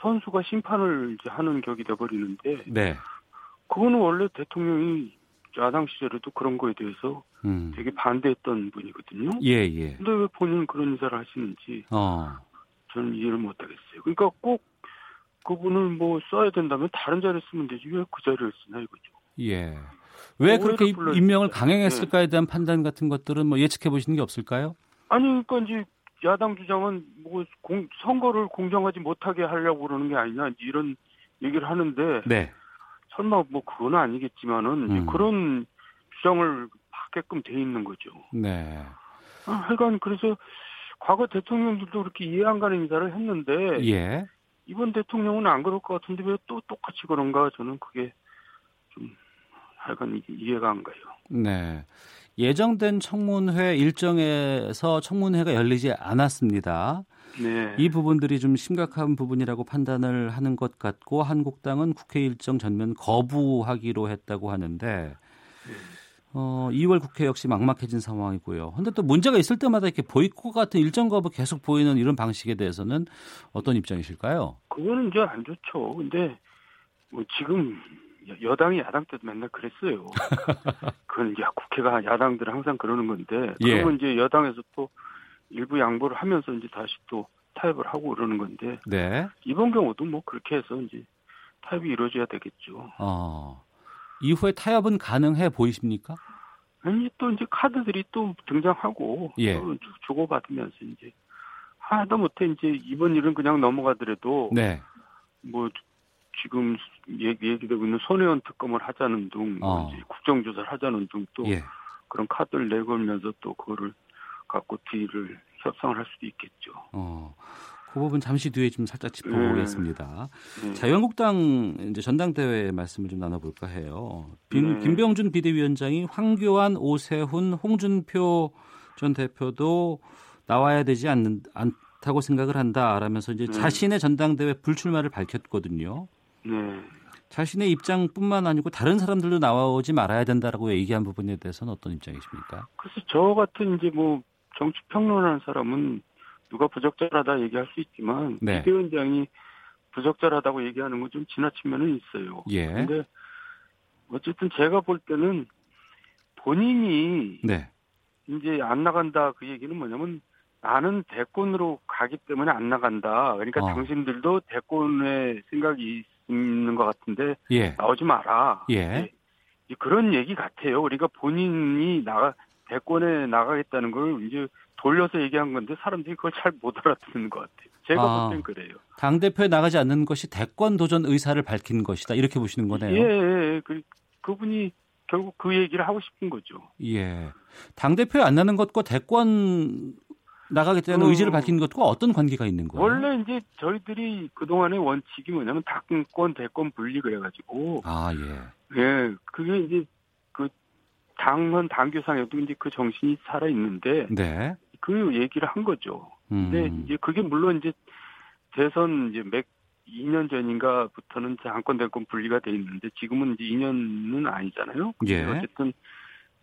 선수가 심판을 이제 하는 격이 돼 버리는데. 네. 그거는 원래 대통령이 야당 시절에도 그런 거에 대해서 음. 되게 반대했던 분이거든요. 예, 예. 근데 왜 본인은 그런 인사를 하시는지 어. 저는 이해를 못 하겠어요. 그러니까 꼭 그분을 뭐 써야 된다면 다른 자리에 쓰면 되지 왜 그 자리를 쓰나 이거죠. 예. 왜 그렇게 임명을 강행했을까에 대한 판단 같은 것들은 뭐 예측해 보시는 게 없을까요? 아니 그러니까 이제 야당 주장은 뭐 공, 선거를 공정하지 못하게 하려고 그러는 게 아니냐 이런 얘기를 하는데 네. 설마 뭐 그건 아니겠지만은 음. 그런 주장을 받게끔 돼 있는 거죠. 네. 아, 하여간 그래서 과거 대통령들도 그렇게 이해 안 가는 인사를 했는데 예. 이번 대통령은 안 그럴 것 같은데 왜 또 똑같이 그런가 저는 그게 좀 하여간 이해가 안 가요. 네. 예정된 청문회 일정에서 청문회가 열리지 않았습니다. 네. 이 부분들이 좀 심각한 부분이라고 판단을 하는 것 같고 한국당은 국회 일정 전면 거부하기로 했다고 하는데 어, 2월 국회 역시 막막해진 상황이고요. 근데 또 문제가 있을 때마다 이렇게 보이콧 같은 일정 거부 계속 보이는 이런 방식에 대해서는 어떤 입장이실까요? 그거는 이제 안 좋죠. 근데 뭐 지금 여당이 야당 때도 맨날 그랬어요. 그건 이제 국회가 야당들은 항상 그러는 건데 예. 그러면 예. 이제 여당에서 또 일부 양보를 하면서 이제 다시 또 타협을 하고 그러는 건데 네. 이번 경우도 뭐 그렇게 해서 이제 타협이 이루어져야 되겠죠. 어. 이후에 타협은 가능해 보이십니까? 아니 또 이제 카드들이 또 등장하고 예. 또 주고받으면서 이제 하다 못해 이제 이번 일은 그냥 넘어가더라도 네. 뭐 지금 얘기, 얘기되고 있는 손혜원 특검을 하자는 등 어. 이제 국정조사를 하자는 등또 예. 그런 카드를 내걸면서 또 그거를 갖고 뒤를 협상을 할 수도 있겠죠. 어. 그 부분 잠시 뒤에 좀 살짝 짚어보겠습니다. 네. 네. 자유한국당 이제 전당대회 말씀을 좀 나눠볼까 해요. 빈, 네. 김병준 비대위원장이 황교안, 오세훈, 홍준표 전 대표도 나와야 되지 않는, 않다고 생각을 한다라면서 이제 네. 자신의 전당대회 불출마를 밝혔거든요. 네. 자신의 입장뿐만 아니고 다른 사람들도 나오지 말아야 된다라고 얘기한 부분에 대해서는 어떤 입장이십니까? 그래서 저 같은 이제 뭐 정치 평론하는 사람은 누가 부적절하다 얘기할 수 있지만 네. 비대위원장이 부적절하다고 얘기하는 건 좀 지나친 면은 있어요. 예. 근데 어쨌든 제가 볼 때는 본인이 네. 이제 안 나간다 그 얘기는 뭐냐면 나는 대권으로 가기 때문에 안 나간다. 그러니까 어. 당신들도 대권의 생각이 있는 것 같은데 예. 나오지 마라. 예. 네. 그런 얘기 같아요. 그러니까 본인이 나가 대권에 나가겠다는 걸 이제 돌려서 얘기한 건데 사람들이 그걸 잘 못 알아듣는 것 같아요. 제가 아, 볼땐 그래요. 당 대표에 나가지 않는 것이 대권 도전 의사를 밝힌 것이다 이렇게 보시는 거네요. 예, 예, 예. 그 그분이 결국 그 얘기를 하고 싶은 거죠. 예. 당 대표에 안 나는 것과 대권 나가겠다는 어, 의지를 밝힌 것과 어떤 관계가 있는 거예요? 원래 이제 저희들이 그동안의 원칙이 뭐냐면 당권, 대권 분리 그래가지고. 아, 예. 예. 그게 이제 그 당헌 당규상에도 이제 그 정신이 살아 있는데. 네. 그 얘기를 한 거죠. 근데 음. 이제 그게 물론 이제 대선 이제 몇 2년 전인가부터는 당권 대권 분리가 돼 있는데 지금은 이제 2년은 아니잖아요. 예. 어쨌든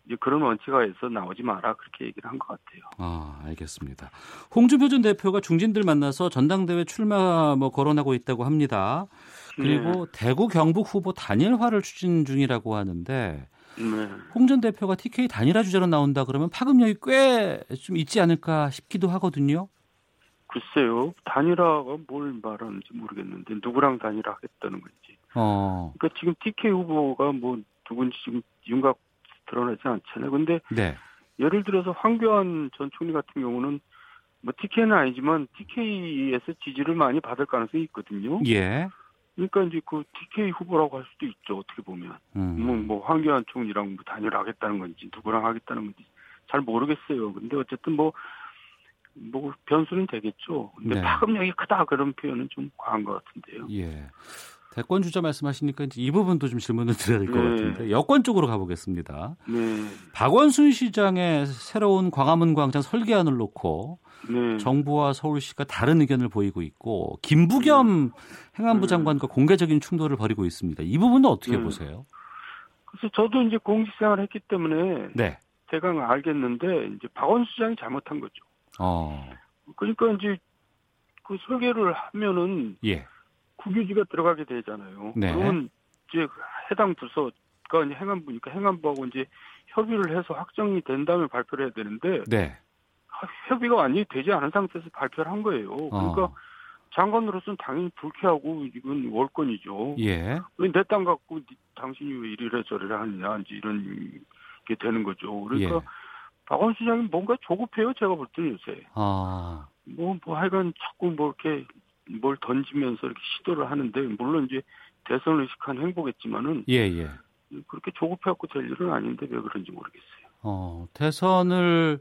이제 그런 원칙화에서 나오지 마라 그렇게 얘기를 한 것 같아요. 아 알겠습니다. 홍준표 전 대표가 중진들 만나서 전당대회 출마 뭐 거론하고 있다고 합니다. 그리고 네. 대구 경북 후보 단일화를 추진 중이라고 하는데 네. 홍전 대표가 TK 단일화 주자로 나온다 그러면 파급력이 꽤 좀 있지 않을까 싶기도 하거든요. 글쎄요. 단일화가 뭘 말하는지 모르겠는데 누구랑 단일화 하겠다는 건지. 어. 그러니까 지금 TK 후보가 뭐 누군지 지금 윤곽 드러나지 않잖아요. 근데 네. 예를 들어서 황교안 전 총리 같은 경우는 뭐 TK는 아니지만 TK에서 지지를 많이 받을 가능성이 있거든요. 예. 그러니까 이제 그 TK 후보라고 할 수도 있죠. 어떻게 보면 음. 뭐, 뭐 황교안 총리랑 뭐 단일하겠다는 건지 누구랑 하겠다는 건지 잘 모르겠어요. 근데 어쨌든 뭐뭐 뭐 변수는 되겠죠. 근데 네. 파급력이 크다 그런 표현은 좀 과한 것 같은데요. 예. 대권 주자 말씀하시니까 이제 이 부분도 좀 질문을 드려야 될것 네. 같은데 여권 쪽으로 가보겠습니다. 네. 박원순 시장의 새로운 광화문 광장 설계안을 놓고 네. 정부와 서울시가 다른 의견을 보이고 있고 김부겸 네. 행안부 네. 장관과 공개적인 충돌을 벌이고 있습니다. 이 부분은 어떻게 네. 보세요? 그래서 저도 이제 공직생활을 했기 때문에 네. 제가 알겠는데 이제 박원순 시장이 잘못한 거죠. 어. 그러니까 이제 그 설계를 하면은 예. 국유지가 들어가게 되잖아요. 네. 그러면 이제 해당 부서가 이제 행안부니까 행안부하고 이제 협의를 해서 확정이 된 다음에 발표를 해야 되는데 네. 협의가 완전히 되지 않은 상태에서 발표를 한 거예요. 그러니까 어. 장관으로서는 당연히 불쾌하고 이건 월권이죠. 예. 내땅 갖고 당신이 왜 이래라 저래라 하느냐 이제 이런 게 되는 거죠. 그러니까 예. 박원 시장이 뭔가 조급해요. 제가 볼 때는 요새. 아. 뭐, 뭐 하여간 자꾸 뭐 이렇게 뭘 던지면서 이렇게 시도를 하는데 물론 이제 대선을 의식한 행보겠지만은 예, 예. 그렇게 조급해갖고 될 일은 아닌데 왜 그런지 모르겠어요. 어, 대선을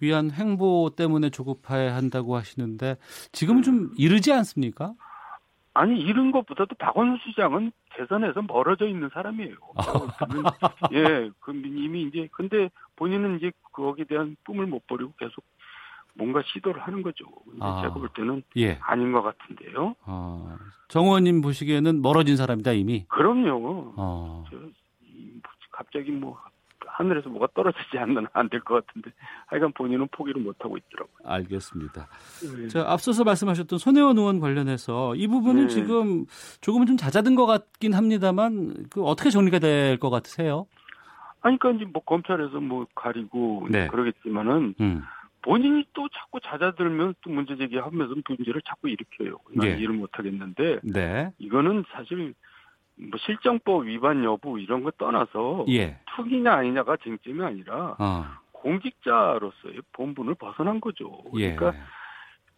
위한 행보 때문에 조급해 한다고 하시는데 지금은 좀 이르지 않습니까? 아니 이런 것보다도 박원순 시장은 대선에서 멀어져 있는 사람이에요. 아. 예, 그 이미 이제 근데 본인은 이제 거기에 대한 꿈을 못 버리고 계속 뭔가 시도를 하는 거죠. 아. 제가 볼 때는 예. 아닌 것 같은데요. 아. 정 의원님 보시기에는 멀어진 사람이다 이미. 그럼요. 아. 저, 갑자기 뭐 하늘에서 뭐가 떨어지지 않는 안 될 것 같은데 하여간 본인은 포기를 못 하고 있더라고요. 알겠습니다. 네. 자 앞서서 말씀하셨던 손혜원 의원 관련해서 이 부분은 네. 지금 조금은 좀 잦아든 것 같긴 합니다만 그 어떻게 정리가 될 것 같으세요? 아니 그러니까 이제 뭐 검찰에서 뭐 가리고 네. 그러겠지만은 음. 본인이 또 자꾸 잦아들면 또 문제 제기하면서 문제를 자꾸 일으켜요. 난 예. 이해를 못 하겠는데 네. 이거는 사실 뭐 실정법 위반 여부 이런 거 떠나서 예. 투기냐 아니냐가 쟁점이 아니라 어. 공직자로서의 본분을 벗어난 거죠. 예. 그러니까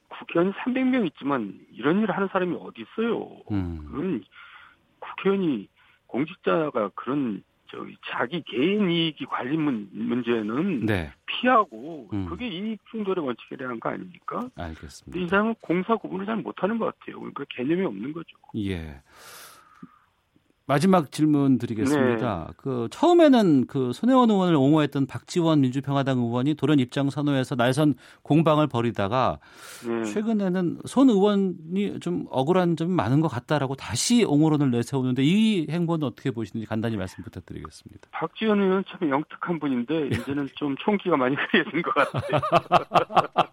국회의원 300명 있지만 이런 일을 하는 사람이 어디 있어요. 음. 그건 국회의원이 공직자가 그런 저기 자기 개인 이익이 관리 문, 문제는 네. 피하고 음. 그게 이익 충돌의 원칙에 대한 거 아닙니까? 알겠습니다. 이 사람은 공사 구분을 잘 못하는 것 같아요. 그러니까 개념이 없는 거죠. 예. 마지막 질문 드리겠습니다. 네. 그 처음에는 그 손혜원 의원을 옹호했던 박지원 민주평화당 의원이 돌연 입장 선호해서 날선 공방을 벌이다가 네. 최근에는 손 의원이 좀 억울한 점이 많은 것 같다라고 다시 옹호론을 내세우는데 이 행보는 어떻게 보시는지 간단히 말씀 부탁드리겠습니다. 박지원 의원 참 영특한 분인데 이제는 좀 총기가 많이 흐려진 것 같아요.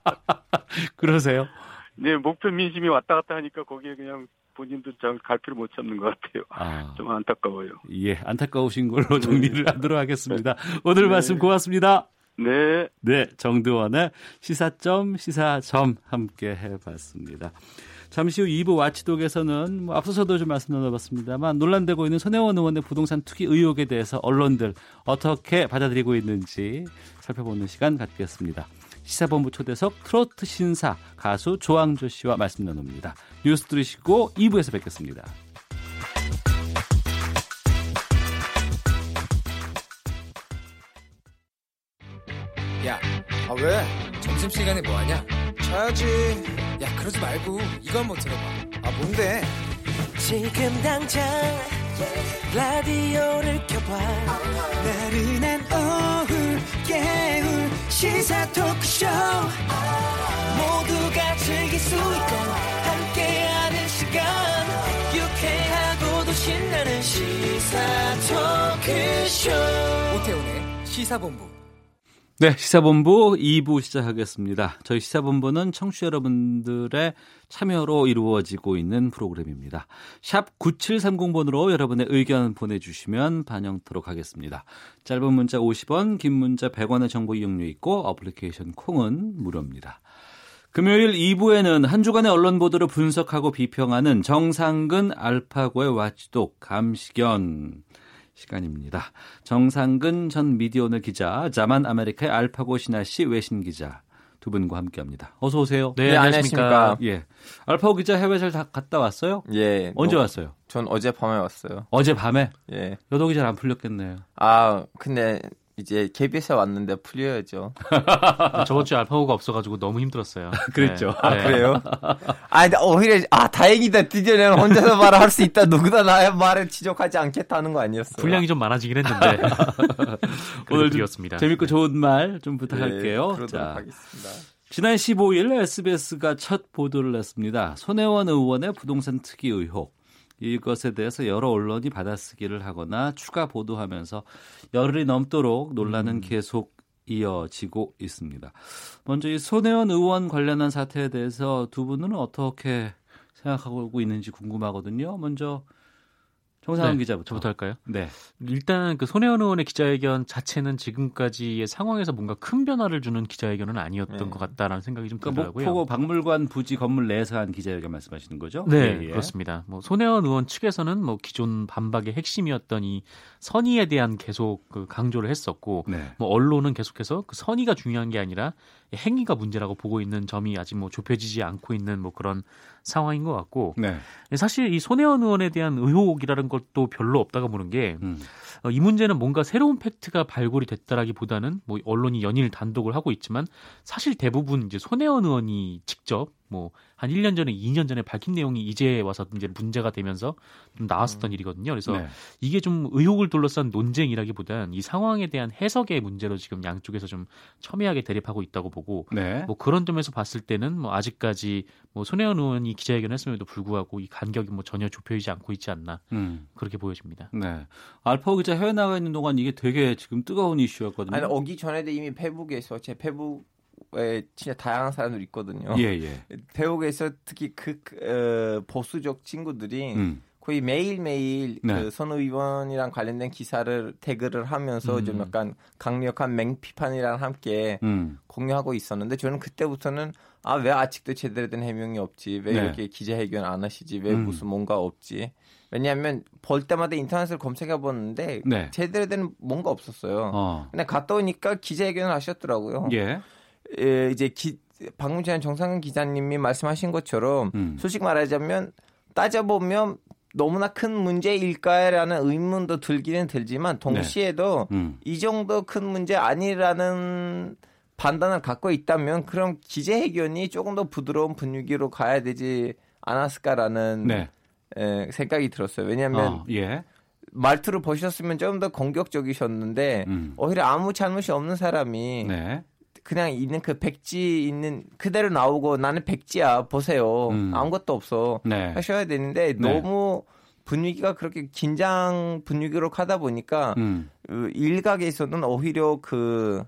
그러세요? 네, 목표 민심이 왔다 갔다 하니까 거기에 그냥 본인도 잘 갈피를 못 잡는 것 같아요. 아. 좀 안타까워요. 예, 안타까우신 걸로 네. 정리를 하도록 하겠습니다. 오늘 네. 말씀 고맙습니다. 네. 네, 정두원의 시사점, 시사점 함께 해봤습니다. 잠시 후 2부 와치독에서는 뭐 앞서서도 좀 말씀 나눠봤습니다만 논란되고 있는 손혜원 의원의 부동산 투기 의혹에 대해서 언론들 어떻게 받아들이고 있는지 살펴보는 시간 갖겠습니다. 시사본부 초대석 트로트 신사 가수 조항조 씨와 말씀 나눕니다. 뉴스 들으시고 2부에서 뵙겠습니다. 야, 아 왜? 점심시간에 뭐하냐? 자야지. 야, 그러지 말고 이거 한번 들어봐. 아, 뭔데? 지금 당장 라디오를 켜봐. 나른한 오후 깨울 시사 토크쇼. 모두가 즐길 수 있고 함께하는 시간. 유쾌하고도 신나는 시사 토크쇼. 오태훈의 시사본부 네, 시사본부 2부 시작하겠습니다. 저희 시사본부는 청취자 여러분들의 참여로 이루어지고 있는 프로그램입니다. 샵 9730번으로 여러분의 의견 보내주시면 반영토록 하겠습니다. 짧은 문자 50원, 긴 문자 100원의 정보 이용료 있고 어플리케이션 콩은 무료입니다. 금요일 2부에는 한 주간의 언론 보도를 분석하고 비평하는 정상근 알파고의 와치독 감시견 시간입니다. 정상근 전 미디어오늘 기자, 자만 아메리카의 알파고 신하 씨 외신 기자 두 분과 함께합니다. 어서 오세요. 네, 네 안녕하십니까. 예, 알파고 기자 해외 잘 갔다 왔어요? 예. 언제 너, 왔어요? 전 어제 밤에 왔어요. 어제 밤에? 예. 여독이 잘 안 풀렸겠네요. 아, 근데 이제 KBS에 왔는데 풀려야죠. 저번 주에 알파고가 없어가지고 너무 힘들었어요. 그랬죠. 네. 아, 그래요? 아, 오히려, 아, 다행이다. 드디어 내가 혼자서 말을 할 수 있다. 누구나 나의 말을 지적하지 않겠다는 거 아니었어요. 분량이 좀 많아지긴 했는데. 오늘 드렸습니다. 재밌고 좋은 말 좀 부탁할게요. 네, 자, 하겠습니다. 지난 15일 SBS가 첫 보도를 냈습니다. 손혜원 의원의 부동산 특이 의혹. 이것에 대해서 여러 언론이 받아쓰기를 하거나 추가 보도하면서 열흘이 넘도록 논란은 음. 계속 이어지고 있습니다. 먼저 이 손혜원 의원 관련한 사태에 대해서 두 분은 어떻게 생각하고 있는지 궁금하거든요. 먼저 정상훈 네, 기자부터. 저부터 할까요? 네. 일단 그 손혜원 의원의 기자회견 자체는 지금까지의 상황에서 뭔가 큰 변화를 주는 기자회견은 아니었던 네. 것 같다라는 생각이 좀 그러니까 들더라고요. 목포 박물관 부지 건물 내에서 한 기자회견 말씀하시는 거죠? 네, 예, 예. 그렇습니다. 뭐 손혜원 의원 측에서는 뭐 기존 반박의 핵심이었던 이 선의에 대한 계속 그 강조를 했었고, 네. 뭐 언론은 계속해서 그 선의가 중요한 게 아니라 행위가 문제라고 보고 있는 점이 아직 뭐 좁혀지지 않고 있는 뭐 그런 상황인 것 같고 네. 사실 이 손혜원 의원에 대한 의혹이라는 것도 별로 없다가 보는 게이 음. 어, 문제는 뭔가 새로운 팩트가 발굴이 됐다라기보다는 뭐 언론이 연일 단독을 하고 있지만 사실 대부분 이제 손혜원 의원이 직접 뭐 한 1년 전에 2년 전에 밝힌 내용이 이제 와서 이제 문제가 되면서 좀 나왔었던 음. 일이거든요. 그래서 네. 이게 좀 의혹을 둘러싼 논쟁이라기보단 이 상황에 대한 해석의 문제로 지금 양쪽에서 좀 첨예하게 대립하고 있다고 보고 네. 뭐 그런 점에서 봤을 때는 뭐 아직까지 뭐 손혜원 의원이 기자회견 했음에도 불구하고 이 간격이 뭐 전혀 좁혀지지 않고 있지 않나 음. 그렇게 보여집니다. 네. 알파 기자 해외 나가 있는 동안 이게 되게 지금 뜨거운 이슈였거든요. 아니 오기 전에도 이미 페북에서 제 페북 에 진짜 다양한 사람들이 있거든요. 예, 예. 페북에서 특히 그, 그 어, 보수적 친구들이 음. 거의 매일매일 네. 그선 의원이랑 관련된 기사를 태그를 하면서 음. 좀 약간 강력한 맹피판이랑 함께 음. 공유하고 있었는데 저는 그때부터는 아 왜 아직도 제대로 된 해명이 없지 왜 네. 이렇게 기자회견 안 하시지 왜 음. 무슨 뭔가 없지 왜냐하면 볼 때마다 인터넷을 검색해 보는데 네. 제대로 된 뭔가 없었어요. 어. 근데 갔다 오니까 기자회견을 하셨더라고요. 예. 예 이제 기, 방금 전에 정상근 기자님이 말씀하신 것처럼 음. 솔직히 말하자면 따져보면 너무나 큰 문제일까라는 의문도 들기는 들지만 동시에도 네. 음. 이 정도 큰 문제 아니라는 판단을 갖고 있다면 그럼 기재회견이 조금 더 부드러운 분위기로 가야 되지 않았을까라는 네. 에, 생각이 들었어요. 왜냐하면 어, 예. 말투를 보셨으면 좀 더 공격적이셨는데 음. 오히려 아무 잘못이 없는 사람이 네. 그냥 있는 그 백지 있는 그대로 나오고 나는 백지야 보세요 음. 아무것도 없어 네. 하셔야 되는데 네. 너무 분위기가 그렇게 긴장 분위기로 가다 보니까 음. 그 일각에서는 오히려 그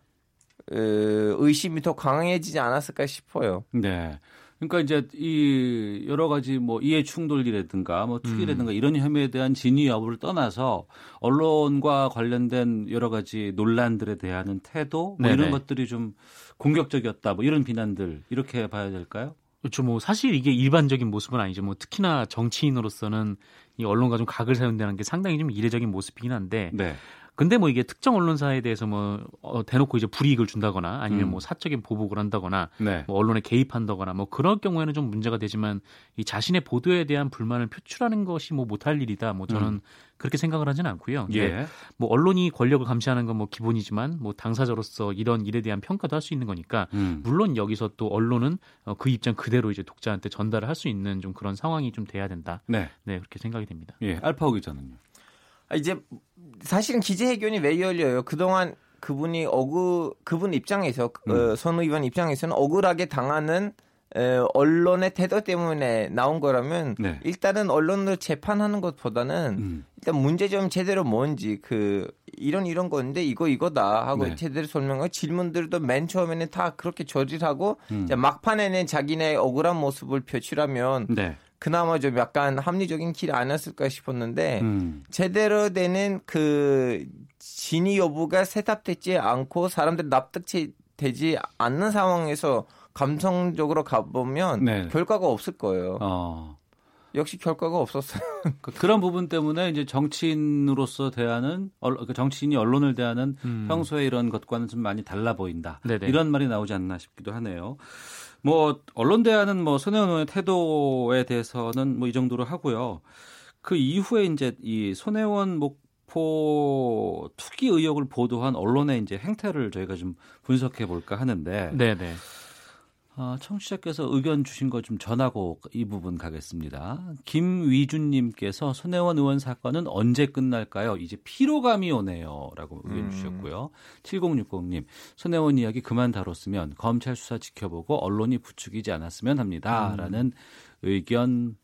의심이 더 강해지지 않았을까 싶어요. 네. 그러니까 이제 이 여러 가지 뭐 이해 충돌이라든가 뭐 투기라든가 음. 이런 혐의에 대한 진위 여부를 떠나서 언론과 관련된 여러 가지 논란들에 대한 태도 뭐 이런 것들이 좀 공격적이었다 뭐 이런 비난들 이렇게 봐야 될까요? 그렇죠. 뭐 사실 이게 일반적인 모습은 아니죠. 뭐 특히나 정치인으로서는 이 언론과 좀 각을 세운다는 게 상당히 좀 이례적인 모습이긴 한데 네. 근데 뭐 이게 특정 언론사에 대해서 뭐 어, 대놓고 이제 불이익을 준다거나 아니면 음. 뭐 사적인 보복을 한다거나 네. 뭐 언론에 개입한다거나 뭐 그럴 경우에는 좀 문제가 되지만 이 자신의 보도에 대한 불만을 표출하는 것이 뭐 못할 일이다. 뭐 저는 음. 그렇게 생각을 하지는 않고요. 예. 뭐 언론이 권력을 감시하는 건 뭐 기본이지만 뭐 당사자로서 이런 일에 대한 평가도 할 수 있는 거니까 음. 물론 여기서 또 언론은 어, 그 입장 그대로 이제 독자한테 전달을 할 수 있는 좀 그런 상황이 좀 돼야 된다. 네, 네 그렇게 생각이 됩니다. 예, 알파오 기자는요. 아, 이제 사실은 기재 회견이 왜 열려요? 그동안 그분이 어그 그분 입장에서 음. 어, 선 의원 입장에서는 억울하게 당하는 에, 언론의 태도 때문에 나온 거라면 네. 일단은 언론을 재판하는 것보다는 음. 일단 문제점 제대로 뭔지 그 이런 이런 건데 이거 이거다 하고 네. 제대로 설명하고 질문들도 맨 처음에는 다 그렇게 저질하고 음. 막판에는 자기네 억울한 모습을 표출하면 네. 그나마 좀 약간 합리적인 길 아니었을까 싶었는데 음. 제대로 되는 그 진위 여부가 세탑되지 않고 사람들 납득되지 않는 상황에서 감성적으로 가보면 네. 결과가 없을 거예요. 어. 역시 결과가 없었어요. 그 그런 부분 때문에 이제 정치인으로서 대하는 그 정치인이 언론을 대하는 음. 평소에 이런 것과는 좀 많이 달라 보인다. 네네. 이런 말이 나오지 않나 싶기도 하네요. 뭐 언론 대하는 뭐 손혜원 의원의 태도에 대해서는 뭐 이 정도로 하고요. 그 이후에 이제 이 손혜원 목포 투기 의혹을 보도한 언론의 이제 행태를 저희가 좀 분석해 볼까 하는데. 네네. 어, 청취자께서 의견 주신 거 좀 전하고 이 부분 가겠습니다. 김위준님께서 손혜원 의원 사건은 언제 끝날까요? 이제 피로감이 오네요. 라고 의견 음. 주셨고요. 7060님, 손혜원 이야기 그만 다뤘으면 검찰 수사 지켜보고 언론이 부추기지 않았으면 합니다. 음. 라는 의견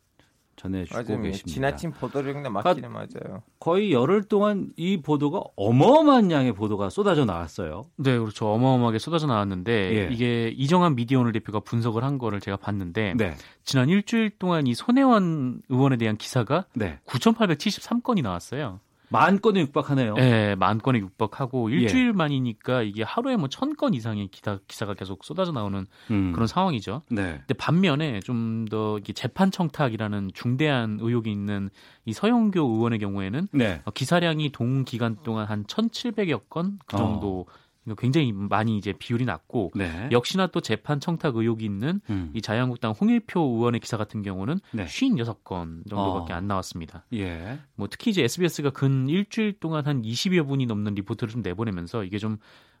전해주고 맞아요. 계십니다. 지나친 보도력에 맞기는 맞아요. 거의 열흘 동안 이 보도가 어마어마한 양의 보도가 쏟아져 나왔어요. 네, 그렇죠. 어마어마하게 쏟아져 나왔는데 예. 이게 이정환 미디어오늘 대표가 분석을 한 거를 제가 봤는데 네. 지난 일주일 동안 이 손혜원 의원에 대한 기사가 네. 9,873건이 나왔어요. 만 건에 육박하네요. 네, 만 건에 육박하고 일주일 예. 만이니까 이게 하루에 뭐 천 건 이상의 기사, 기사가 계속 쏟아져 나오는 음. 그런 상황이죠. 네. 근데 반면에 좀 더 재판 청탁이라는 중대한 의혹이 있는 이 서영교 의원의 경우에는 네. 어, 기사량이 동 기간 동안 한 1,700여 건 그 정도 어. 굉장히 많이 이제 비율이 낮고 네. 역시나 또 재판 청탁 의혹이 있는 음. 이 자유한국당 홍일표 의원의 기사 같은 경우는 네. 56건 정도밖에 어. 안 나왔습니다. 예. 뭐 특히 이제 SBS가 근 일주일 동안 한 20여 분이 넘는 리포트를 좀 내보내면서 이게 좀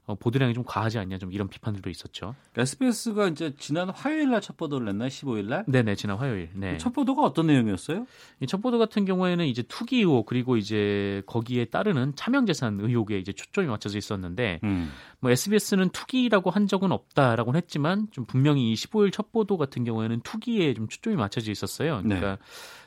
어, 보도량이 좀 과하지 않냐 좀 이런 비판들도 있었죠. SBS가 이제 지난 화요일 날 첫 보도를 냈나요? 15일 날? 네 네 지난 화요일. 네. 첫 보도가 어떤 내용이었어요? 이첫 보도 같은 경우에는 이제 투기 의혹 그리고 이제 거기에 따르는 차명 재산 의혹에 이제 초점이 맞춰져 있었는데 음. 뭐 SBS는 투기라고 한 적은 없다라고 했지만 좀 분명히 이 15일 첫 보도 같은 경우에는 투기에 좀 초점이 맞춰져 있었어요. 그러니까 네.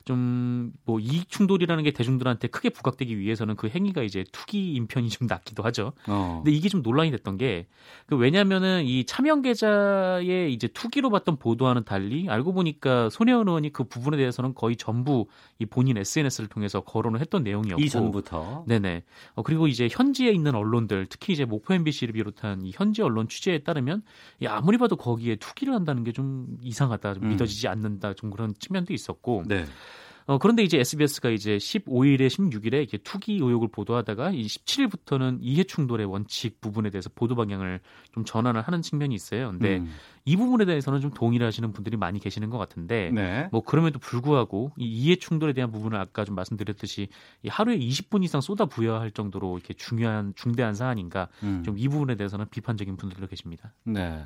좀 뭐 이익 충돌이라는 게 대중들한테 크게 부각되기 위해서는 그 행위가 이제 투기 인 편이 좀 낫기도 하죠. 어. 근데 이게 좀 논란이 됐던 게 그 왜냐면은 이 차명 계좌의 이제 투기로 봤던 보도와는 달리 알고 보니까 손혜원 의원이 그 부분에 대해서는 거의 전부 이 본인 SNS를 통해서 거론을 했던 내용이었고 이전부터 네네. 어, 그리고 이제 현지에 있는 언론들 특히 이제 목포 MBC를 비롯한 이 현지 언론 취재에 따르면 야, 아무리 봐도 거기에 투기를 한다는 게 좀 이상하다, 좀 음. 믿어지지 않는다, 좀 그런 측면도 있었고. 네. 어, 그런데 이제 SBS가 이제 15일에 16일에 이게 투기 의혹을 보도하다가 이 17일부터는 이해 충돌의 원칙 부분에 대해서 보도 방향을 좀 전환을 하는 측면이 있어요. 근데 음. 이 부분에 대해서는 좀 동의를 하시는 분들이 많이 계시는 것 같은데 네. 뭐 그럼에도 불구하고 이 이해 충돌에 대한 부분을 아까 좀 말씀드렸듯이 이 하루에 20분 이상 쏟아 부여할 정도로 이렇게 중요한 중대한 사안인가 음. 좀이 부분에 대해서는 비판적인 분들도 계십니다. 네.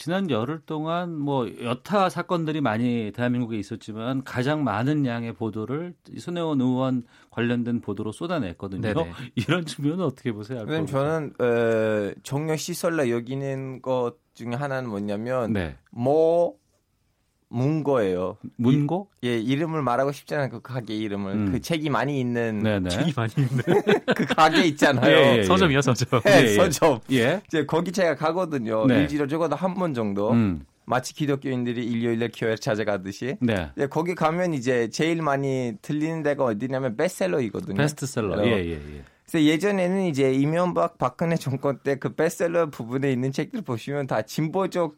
지난 열흘 동안 뭐 여타 사건들이 많이 대한민국에 있었지만 가장 많은 양의 보도를 손혜원 의원 관련된 보도로 쏟아냈거든요. 네네. 이런 측면은 어떻게 보세요? 왜냐면 저는 어, 정력 시설라 여기는 것 중에 하나는 뭐냐면 네. 뭐 문고예요. 문고? 이, 예, 이름을 말하고 싶잖아요. 그 가게 이름을. 음. 그 책이 많이 있는 네네. 책이 많이 있는 그 가게 있잖아요. 예, 예, 예. 서점이요, 서점. 예, 예, 서점. 예. 이제 거기 제가 가거든요. 네. 일주일에 적어도 한 번 정도. 음. 마치 기독교인들이 일요일에 교회 찾아가듯이. 네. 예, 거기 가면 이제 제일 많이 들리는 데가 어디냐면 베스트셀러이거든요. 베스트셀러. 예, 예, 예. 그래서 예전에는 이제 이명박 박근혜 정권 때 그 베스트셀러 부분에 있는 책들 보시면 다 진보적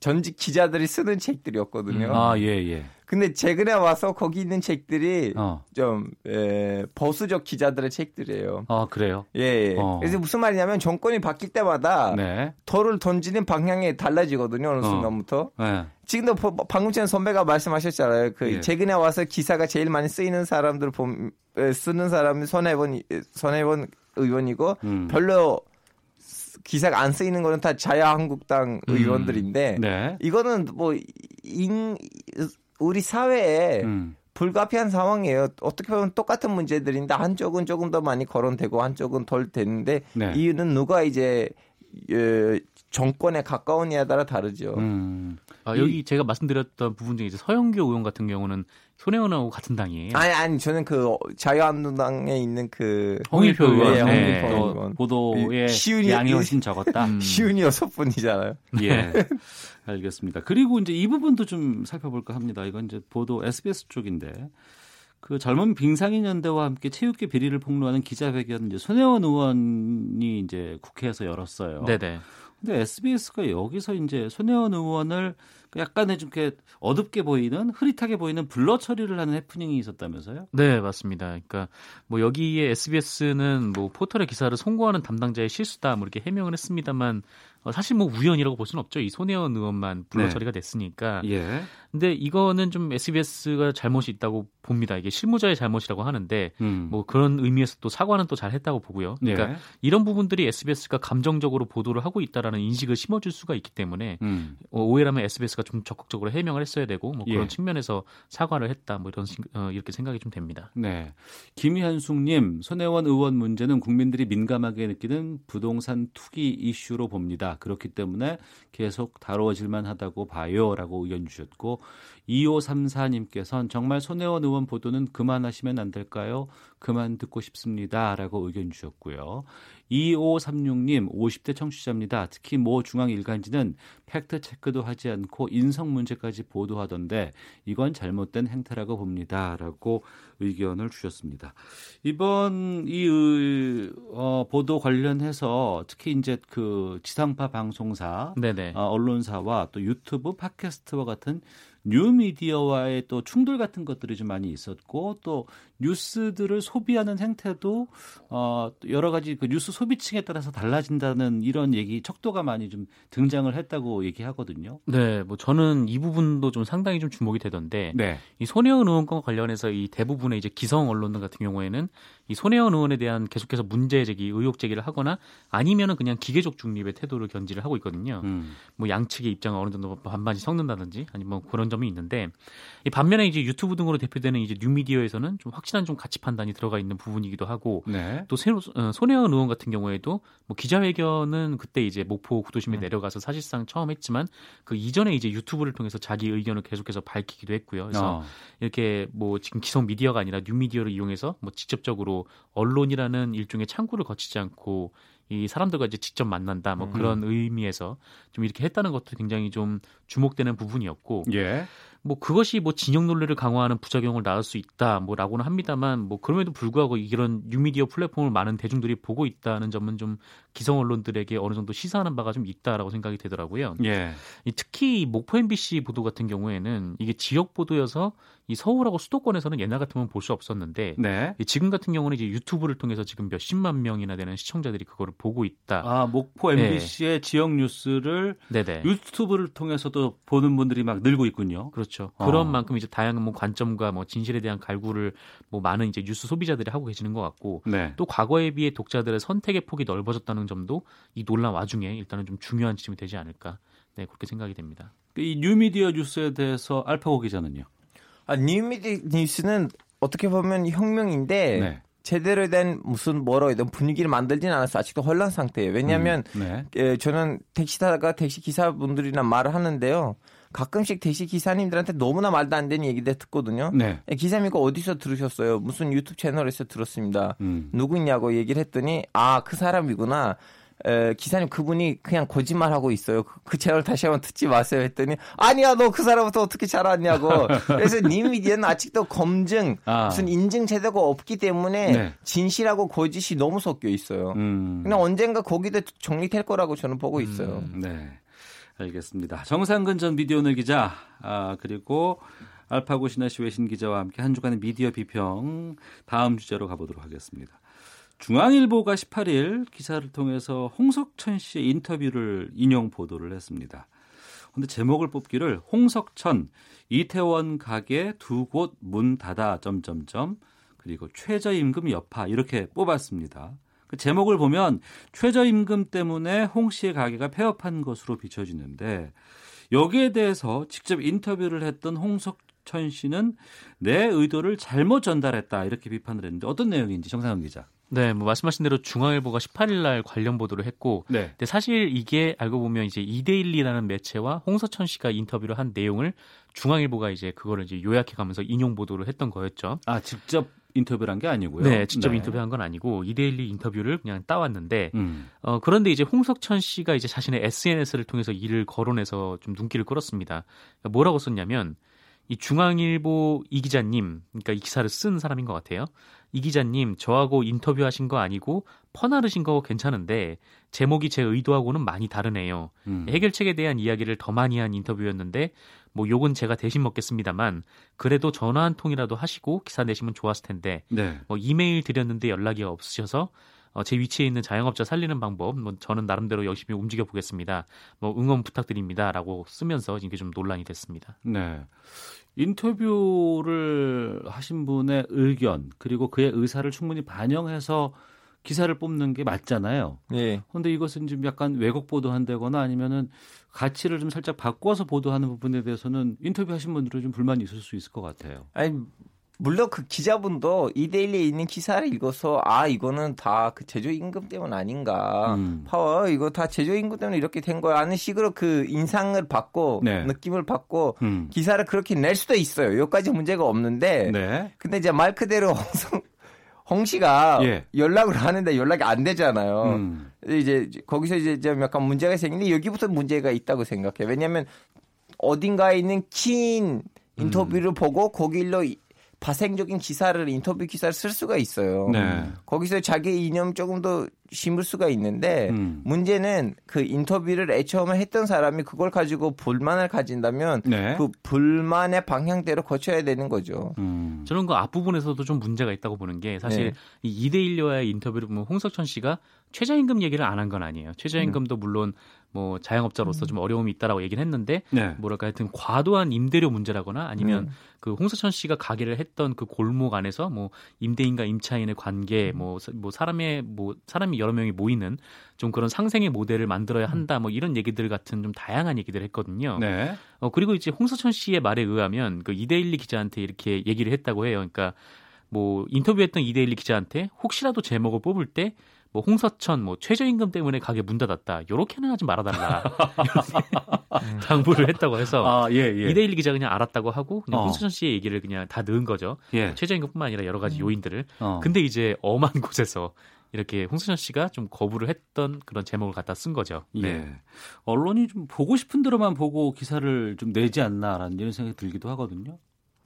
전직 기자들이 쓰는 책들이었거든요. 아, 예, 예. 근데 최근에 와서 거기 있는 책들이 어. 좀 에, 보수적 기자들의 책들이에요. 아 그래요? 예. 예. 어. 그래서 무슨 말이냐면 정권이 바뀔 때마다 네. 돌을 던지는 방향이 달라지거든요. 어느 어. 순간부터. 네. 지금도 방금 전에 선배가 말씀하셨잖아요. 그 예. 최근에 와서 기사가 제일 많이 쓰이는 사람들 봄 쓰는 사람이 손해본 손해본 의원이고 음. 별로 기사가 안 쓰이는 거는 다 자유한국당 음. 의원들인데 네. 이거는 뭐 인, 우리 사회에 음. 불가피한 상황이에요. 어떻게 보면 똑같은 문제들인데 한쪽은 조금 더 많이 거론되고 한쪽은 덜 되는데 네. 이유는 누가 이제 예, 정권에 가까우냐에 따라 다르죠. 음. 아, 여기 제가 말씀드렸던 부분 중에 이제 서영교 의원 같은 경우는 손혜원하고 같은 당이에요. 아니 아니 저는 그 자유한국당에 있는 그 홍일표 의원, 네, 홍일표 네. 의원. 보도의 시운이, 양이 훨씬 적었다. 음. 시운이 여섯 분이잖아요. 예. 알겠습니다. 그리고 이제 이 부분도 좀 살펴볼까 합니다. 이건 이제 보도 SBS 쪽인데 그 젊은 빙상인 연대와 함께 체육계 비리를 폭로하는 기자회견 이제 손혜원 의원이 이제 국회에서 열었어요. 네네. 근데 SBS가 여기서 이제 손혜원 의원을 약간의 좀 이렇게 어둡게 보이는 흐릿하게 보이는 블러 처리를 하는 해프닝이 있었다면서요? 네, 맞습니다. 그러니까 뭐 여기에 SBS는 뭐 포털의 기사를 송고하는 담당자의 실수다 뭐 이렇게 해명을 했습니다만 어, 사실 뭐 우연이라고 볼 수는 없죠. 이 손혜원 의원만 불러 네. 처리가 됐으니까. 예. 근데 이거는 좀 SBS가 잘못이 있다고 봅니다. 이게 실무자의 잘못이라고 하는데 음. 뭐 그런 의미에서 또 사과는 또 잘 했다고 보고요. 그러니까 예. 이런 부분들이 SBS가 감정적으로 보도를 하고 있다라는 인식을 심어줄 수가 있기 때문에 음. 어, 오해라면 SBS가 좀 적극적으로 해명을 했어야 되고 뭐 그런 예. 측면에서 사과를 했다 뭐 이런 어, 이렇게 생각이 좀 됩니다. 네. 김현숙님 손혜원 의원 문제는 국민들이 민감하게 느끼는 부동산 투기 이슈로 봅니다. 그렇기 때문에 계속 다루어질만 하다고 봐요라고 의견 주셨고 2534님께서는 정말 손혜원 의원 보도는 그만하시면 안 될까요? 그만 듣고 싶습니다 라고 의견 주셨고요. 2536님 50대 청취자입니다. 특히 모 중앙 일간지는 팩트 체크도 하지 않고 인성 문제까지 보도하던데 이건 잘못된 행태라고 봅니다라고 의견을 주셨습니다. 이번 이 어, 보도 관련해서 특히 이제 그 지상파 방송사, 어, 언론사와 또 유튜브 팟캐스트와 같은 뉴미디어와의 또 충돌 같은 것들이 좀 많이 있었고 또 뉴스들을 소비하는 행태도 어 여러 가지 그 뉴스 소비층에 따라서 달라진다는 이런 얘기 척도가 많이 좀 등장을 했다고 얘기하거든요. 네, 뭐 저는 이 부분도 좀 상당히 좀 주목이 되던데 네. 이 손혜원 의원과 관련해서 이 대부분의 이제 기성 언론들 같은 경우에는 이 손혜원 의원에 대한 계속해서 문제 제기, 의혹 제기를 하거나 아니면은 그냥 기계적 중립의 태도를 견지를 하고 있거든요. 음. 뭐 양측의 입장을 어느 정도 반반씩 섞는다든지 아니면 뭐 그런 점이 있는데 이 반면에 이제 유튜브 등으로 대표되는 이제 뉴미디어에서는 좀확 실한 좀 가치 판단이 들어가 있는 부분이기도 하고 네. 또 새로 어, 손혜원 의원 같은 경우에도 뭐 기자회견은 그때 이제 목포 구도심에 음. 내려가서 사실상 처음 했지만 그 이전에 이제 유튜브를 통해서 자기 의견을 계속해서 밝히기도 했고요. 그래서 어. 이렇게 뭐 지금 기성 미디어가 아니라 뉴미디어를 이용해서 뭐 직접적으로 언론이라는 일종의 창구를 거치지 않고 이 사람들과 이제 직접 만난다 뭐 음. 그런 의미에서 좀 이렇게 했다는 것도 굉장히 좀 주목되는 부분이었고 예. 뭐 그것이 뭐 진영 논리를 강화하는 부작용을 낳을 수 있다 뭐라고는 합니다만 뭐 그럼에도 불구하고 이런 뉴미디어 플랫폼을 많은 대중들이 보고 있다는 점은 좀 기성 언론들에게 어느 정도 시사하는 바가 좀 있다라고 생각이 되더라고요. 예. 특히 목포 MBC 보도 같은 경우에는 이게 지역 보도여서 이 서울하고 수도권에서는 옛날 같으면 볼 수 없었는데 네. 지금 같은 경우는 이제 유튜브를 통해서 지금 몇십만 명이나 되는 시청자들이 그거를 보고 있다. 아 목포 MBC의 네. 지역 뉴스를 네네. 유튜브를 통해서도 보는 분들이 막 늘고 있군요. 그렇죠. 어. 그런 만큼 이제 다양한 뭐 관점과 뭐 진실에 대한 갈구를 뭐 많은 이제 뉴스 소비자들이 하고 계시는 것 같고 네. 또 과거에 비해 독자들의 선택의 폭이 넓어졌다는 점도 이 논란 와중에 일단은 좀 중요한 지점이 되지 않을까. 네 그렇게 생각이 됩니다. 이 뉴미디어 뉴스에 대해서 알파고 기자는요? 아, 뉴미디 뉴스는 어떻게 보면 혁명인데 네. 제대로 된 무슨 뭐라 해야 되 분위기를 만들지는 않았어 아직도 혼란 상태예요. 왜냐하면 음, 네. 예, 저는 택시 타다가 택시 기사분들이랑 말을 하는데요. 가끔씩 택시 기사님들한테 너무나 말도 안 되는 얘기들 듣거든요. 네. 예, 기사님 이거 어디서 들으셨어요? 무슨 유튜브 채널에서 들었습니다. 음. 누구냐고 얘기를 했더니 아 그 사람이구나. 에, 기사님 그분이 그냥 거짓말하고 있어요. 그, 그 채널 다시 한번 듣지 마세요 했더니 아니야 너 그 사람부터 어떻게 잘 알았냐고. 그래서 님 미디어는 아직도 검증 아. 무슨 인증 제도가 없기 때문에 네. 진실하고 거짓이 너무 섞여 있어요. 음. 그냥 언젠가 거기도 정리될 거라고 저는 보고 있어요. 음, 네. 알겠습니다. 정상근 전 미디어오늘 기자 아, 그리고 알파고 신하시 외신 기자와 함께 한 주간의 미디어 비평 다음 주제로 가보도록 하겠습니다. 중앙일보가 18일 기사를 통해서 홍석천 씨의 인터뷰를 인용 보도를 했습니다. 근데 제목을 뽑기를 홍석천 이태원 가게 두 곳 문 닫아 점점점 그리고 최저임금 여파 이렇게 뽑았습니다. 그 제목을 보면 최저임금 때문에 홍 씨의 가게가 폐업한 것으로 비춰지는데 여기에 대해서 직접 인터뷰를 했던 홍석천 씨는 내 의도를 잘못 전달했다 이렇게 비판을 했는데 어떤 내용인지 정상훈 기자. 네, 뭐 말씀하신 대로 중앙일보가 18일 날 관련 보도를 했고, 네. 근데 사실 이게 알고 보면 이제 이데일리라는 매체와 홍서천 씨가 인터뷰를 한 내용을 중앙일보가 이제 그거를 이제 요약해 가면서 인용 보도를 했던 거였죠. 아 직접 인터뷰를 한 게 아니고요. 네, 직접 네. 인터뷰한 건 아니고 이데일리 인터뷰를 그냥 따왔는데, 음. 어 그런데 이제 홍석천 씨가 이제 자신의 SNS를 통해서 이를 거론해서 좀 눈길을 끌었습니다. 그러니까 뭐라고 썼냐면. 이 중앙일보 이 기자님, 그러니까 이 기사를 쓴 사람인 것 같아요. 이 기자님, 저하고 인터뷰하신 거 아니고 퍼나르신 거 괜찮은데 제목이 제 의도하고는 많이 다르네요. 음. 해결책에 대한 이야기를 더 많이 한 인터뷰였는데 뭐 욕은 제가 대신 먹겠습니다만 그래도 전화 한 통이라도 하시고 기사 내시면 좋았을 텐데 네. 뭐 이메일 드렸는데 연락이 없으셔서 어, 제 위치에 있는 자영업자 살리는 방법, 뭐 저는 나름대로 열심히 움직여 보겠습니다. 뭐 응원 부탁드립니다라고 쓰면서 이게 좀 논란이 됐습니다. 네. 인터뷰를 하신 분의 의견 그리고 그의 의사를 충분히 반영해서 기사를 뽑는 게 맞잖아요. 예. 그런데 이것은 좀 약간 왜곡 보도한다거나 아니면은 가치를 좀 살짝 바꿔서 보도하는 부분에 대해서는 인터뷰하신 분들은 좀 불만이 있을 수 있을 것 같아요. 아니 물론 그 기자분도 이데일리에 있는 기사를 읽어서 아 이거는 다 그 제조 임금 때문 아닌가 음. 파워 이거 다 제조 임금 때문에 이렇게 된 거야 하는 식으로 그 인상을 받고 네. 느낌을 받고 음. 기사를 그렇게 낼 수도 있어요. 여기까지 문제가 없는데 네. 근데 이제 말 그대로 홍성 홍 씨가 예. 연락을 하는데 연락이 안 되잖아요. 음. 이제 거기서 이제 좀 약간 문제가 생기는데 여기부터 문제가 있다고 생각해요. 왜냐하면 어딘가에 있는 긴 인터뷰를 음. 보고 거길로 파생적인 기사를 인터뷰 기사를 쓸 수가 있어요. 네. 거기서 자기 이념 조금 더 심을 수가 있는데 음. 문제는 그 인터뷰를 애처음에 했던 사람이 그걸 가지고 불만을 가진다면 네. 그 불만의 방향대로 거쳐야 되는 거죠. 음. 저는 그 앞부분에서도 좀 문제가 있다고 보는 게 사실 네. 이 이대일료와의 인터뷰를 보면 홍석천 씨가 최저임금 얘기를 안 한 건 아니에요. 최저임금도 물론 뭐 자영업자로서 음. 좀 어려움이 있다라고 얘기는 했는데 네. 뭐랄까 하여튼 과도한 임대료 문제라거나 아니면 음. 그 홍서천 씨가 가게를 했던 그 골목 안에서 뭐 임대인과 임차인의 관계 뭐뭐 음. 뭐 사람의 뭐 사람이 여러 명이 모이는 좀 그런 상생의 모델을 만들어야 한다 뭐 이런 얘기들 같은 좀 다양한 얘기들 했거든요. 네. 어 그리고 이제 홍서천 씨의 말에 의하면 그 이데일리 기자한테 이렇게 얘기를 했다고 해요. 그러니까 뭐 인터뷰했던 이데일리 기자한테 혹시라도 제목을 뽑을 때 뭐 홍서천 뭐 최저임금 때문에 가게 문 닫았다. 요렇게는 하지 말아달라. 당부를 했다고 해서 아, 예, 예. 이데일리 기자 그냥 알았다고 하고 그냥 어. 홍서천 씨의 얘기를 그냥 다 넣은 거죠. 예. 최저임금뿐만 아니라 여러 가지 음. 요인들을. 어. 근데 이제 엄한 곳에서 이렇게 홍수천 씨가 좀 거부를 했던 그런 제목을 갖다 쓴 거죠. 예. 네. 언론이 좀 보고 싶은 대로만 보고 기사를 좀 내지 않나라는 이런 생각이 들기도 하거든요.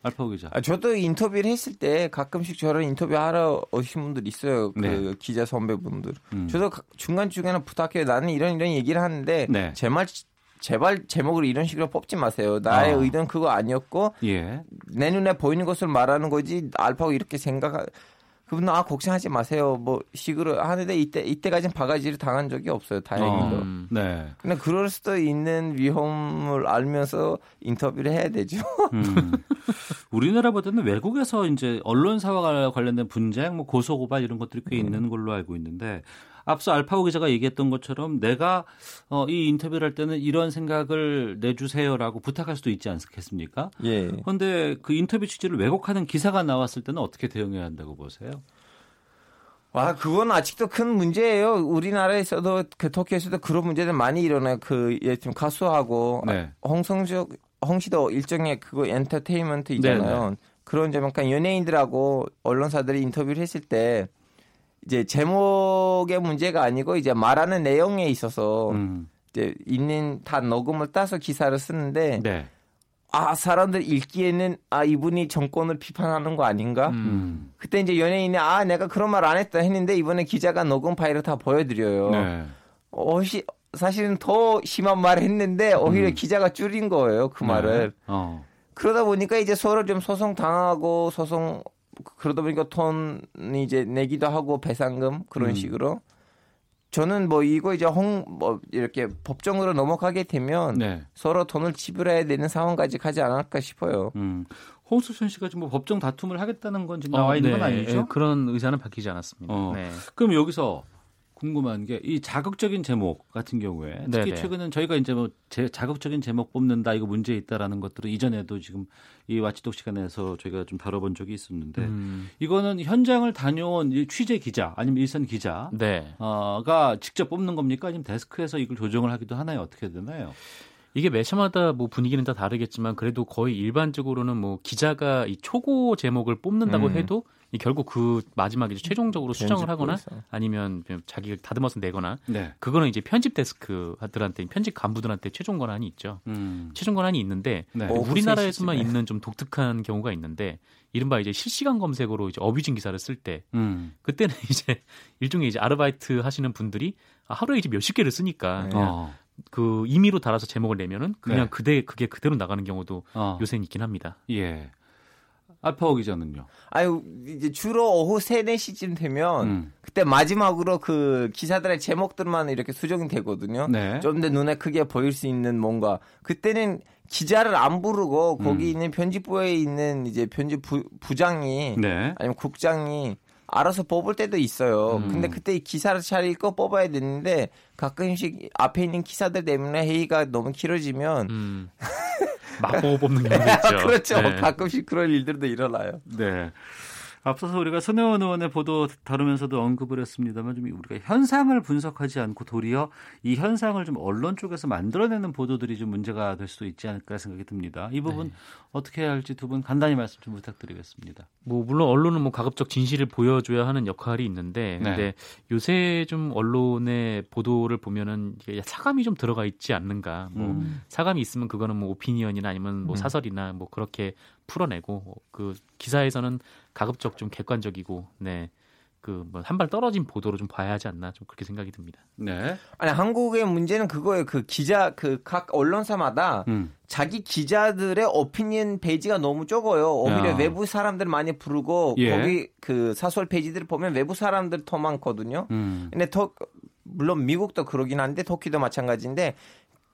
알파고 기자. 아, 저도 인터뷰를 했을 때 가끔씩 저를 인터뷰하러 오신 분들 있어요. 그 네. 기자 선배분들. 음. 저도 중간 중간에 부탁해요. 나는 이런 이런 얘기를 하는데 네. 제말 제발 제목을 이런 식으로 뽑지 마세요. 나의 아. 의도는 그거 아니었고 예. 내 눈에 보이는 것을 말하는 거지 알파고 이렇게 생각 그분은 아 걱정하지 마세요. 뭐 식으로 하는데 이때 이때까지는 바가지를 당한 적이 없어요. 다행히도. 어, 네. 근데 그럴 수도 있는 위험을 알면서 인터뷰를 해야 되죠. 음. 우리나라보다는 외국에서 이제 언론사와 관련된 분쟁, 뭐 고소 고발 이런 것들이 꽤 음. 있는 걸로 알고 있는데 앞서 알파고 기자가 얘기했던 것처럼 내가 어, 이 인터뷰를 할 때는 이런 생각을 내주세요라고 부탁할 수도 있지 않겠습니까? 예. 그런데 그 인터뷰 취지를 왜곡하는 기사가 나왔을 때는 어떻게 대응해야 한다고 보세요? 와, 그건 아직도 큰 문제예요. 우리나라에서도 그 터키에서도 그런 문제들 많이 일어나요. 그, 예, 좀 가수하고 네. 홍성적, 홍시도 일종의 그거 엔터테인먼트 있잖아요. 네네. 그런 점, 그러니까 연예인들하고 언론사들이 인터뷰를 했을 때 이제 제목의 문제가 아니고 이제 말하는 내용에 있어서 음. 이제 있는 다 녹음을 따서 기사를 쓰는데 네. 아 사람들 읽기에는 아 이분이 정권을 비판하는 거 아닌가? 음. 그때 이제 연예인이 아 내가 그런 말 안 했다 했는데 이번에 기자가 녹음 파일을 다 보여드려요. 네. 어시 사실은 더 심한 말을 했는데 오히려 음. 기자가 줄인 거예요 그 네. 말을. 어. 그러다 보니까 이제 서로 좀 소송 당하고 소송 그러다 보니까 돈이 이제 내기도 하고 배상금 그런 음. 식으로 저는 뭐 이거 이제 홍 뭐 이렇게 법정으로 넘어가게 되면 네. 서로 돈을 지불해야 되는 상황까지 가지 않을까 싶어요. 음. 홍수천 씨가 지금 뭐 법정 다툼을 하겠다는 건 지금 나와 어, 있는 건 네. 아니죠? 네, 그런 의사는 밝히지 않았습니다. 어. 네. 그럼 여기서 궁금한 게 이 자극적인 제목 같은 경우에 특히 네네. 최근은 저희가 이제 뭐 제, 자극적인 제목 뽑는다 이거 문제 있다라는 것들은 이전에도 지금 이 와치독 시간에서 저희가 좀 다뤄본 적이 있었는데 음. 이거는 현장을 다녀온 취재 기자 아니면 일선 기자가 네. 어, 직접 뽑는 겁니까 아니면 데스크에서 이걸 조정을 하기도 하나요 어떻게 되나요? 이게 매체마다 뭐 분위기는 다 다르겠지만 그래도 거의 일반적으로는 뭐 기자가 이 초고 제목을 뽑는다고 음. 해도 이 결국 그 마지막에 최종적으로 수정을 하거나 아니면 자기가 다듬어서 내거나 네. 그거는 이제 편집 데스크들한테 편집 간부들한테 최종 권한이 있죠. 음. 최종 권한이 있는데 네. 우리나라에서만 있는 좀 독특한 경우가 있는데 이른바 이제 실시간 검색으로 이제 어뷰징 기사를 쓸때 음. 그때는 이제 일종의 이제 아르바이트 하시는 분들이 하루에 이제 몇십 개를 쓰니까 네. 어. 그 임의로 달아서 제목을 내면은 그냥 네. 그대 그게 그대로 나가는 경우도 어. 요새는 있긴 합니다. 예. 알파오 기자는요? 아유, 이제 주로 오후 3, 4시쯤 되면 음. 그때 마지막으로 그 기사들의 제목들만 이렇게 수정이 되거든요. 네. 좀더 눈에 크게 보일 수 있는 뭔가. 그때는 기자를 안 부르고 거기 음. 있는 편집부에 있는 이제 편집 부, 부장이 네. 아니면 국장이 알아서 뽑을 때도 있어요. 음. 근데 그때 기사를 잘 읽고 뽑아야 되는데 가끔씩 앞에 있는 기사들 때문에 회의가 너무 길어지면 음. 막보고 뽑는 경우도 있죠. 그렇죠. 네. 가끔씩 그런 일들도 일어나요. 네. 앞서서 우리가 손혜원 의원의 보도 다루면서도 언급을 했습니다만 좀 우리가 현상을 분석하지 않고 도리어 이 현상을 좀 언론 쪽에서 만들어내는 보도들이 좀 문제가 될 수도 있지 않을까 생각이 듭니다. 이 부분 네. 어떻게 해야 할지 두 분 간단히 말씀 좀 부탁드리겠습니다. 뭐 물론 언론은 뭐 가급적 진실을 보여줘야 하는 역할이 있는데 네. 근데 요새 좀 언론의 보도를 보면은 사감이 좀 들어가 있지 않는가. 뭐 음. 사감이 있으면 그거는 뭐 오피니언이나 아니면 뭐 음. 사설이나 뭐 그렇게 풀어내고 그 기사에서는 가급적 좀 객관적이고 네. 그한 발 떨어진 보도로 좀 봐야 하지 않나 좀 그렇게 생각이 듭니다. 네. 아니 한국의 문제는 그거예요. 그 기자 그 각 언론사마다 음. 자기 기자들의 오피니언 페이지가 너무 적어요. 오히려 야. 외부 사람들 많이 부르고 예. 거기 그 사설 페이지들 보면 외부 사람들 더 많거든요. 음. 근데 더 물론 미국도 그러긴 한데 터키도 마찬가지인데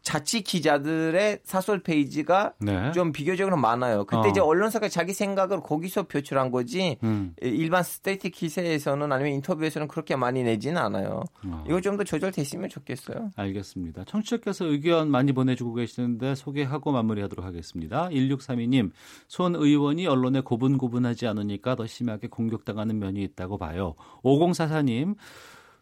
자치 기자들의 사설 페이지가 네. 좀 비교적으로 많아요. 그때 어. 이제 언론사가 자기 생각을 거기서 표출한 거지 음. 일반 straight 기사에서는 아니면 인터뷰에서는 그렇게 많이 내지는 않아요. 어. 이거 좀 더 조절됐으면 좋겠어요. 알겠습니다. 청취자께서 의견 많이 보내주고 계시는데 소개하고 마무리하도록 하겠습니다. 1632님, 손 의원이 언론에 고분고분하지 않으니까 더 심하게 공격당하는 면이 있다고 봐요. 5044님,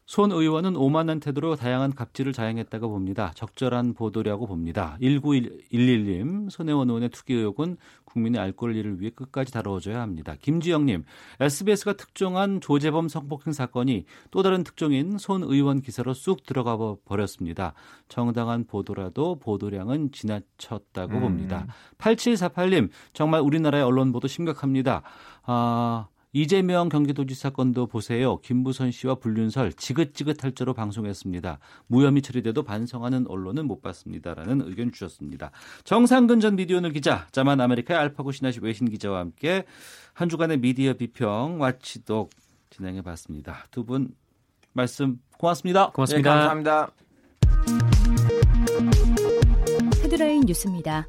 손 의원은 오만한 태도로 다양한 갑질을 자행했다고 봅니다. 적절한 보도라고 봅니다. 1911님, 손혜원 의원의 투기 의혹은 국민의 알 권리를 위해 끝까지 다뤄줘야 합니다. 김지영님, SBS가 특종한 조재범 성폭행 사건이 또 다른 특종인 손 의원 기사로 쑥 들어가 버렸습니다. 정당한 보도라도 보도량은 지나쳤다고 음. 봅니다. 8748님, 정말 우리나라의 언론 보도 심각합니다. 아, 이재명 경기도지사 건도 보세요. 김부선 씨와 불륜설 지긋지긋할 정도로 방송했습니다. 무혐의 처리돼도 반성하는 언론은 못 봤습니다라는 의견 주셨습니다. 정상근 전 미디어오늘 기자, 자만 아메리카의 알파고 시나씨 외신 기자와 함께 한 주간의 미디어 비평 watchdog 진행해 봤습니다. 두 분 말씀 고맙습니다. 고맙습니다. 네, 감사합니다. 헤드라인 뉴스입니다.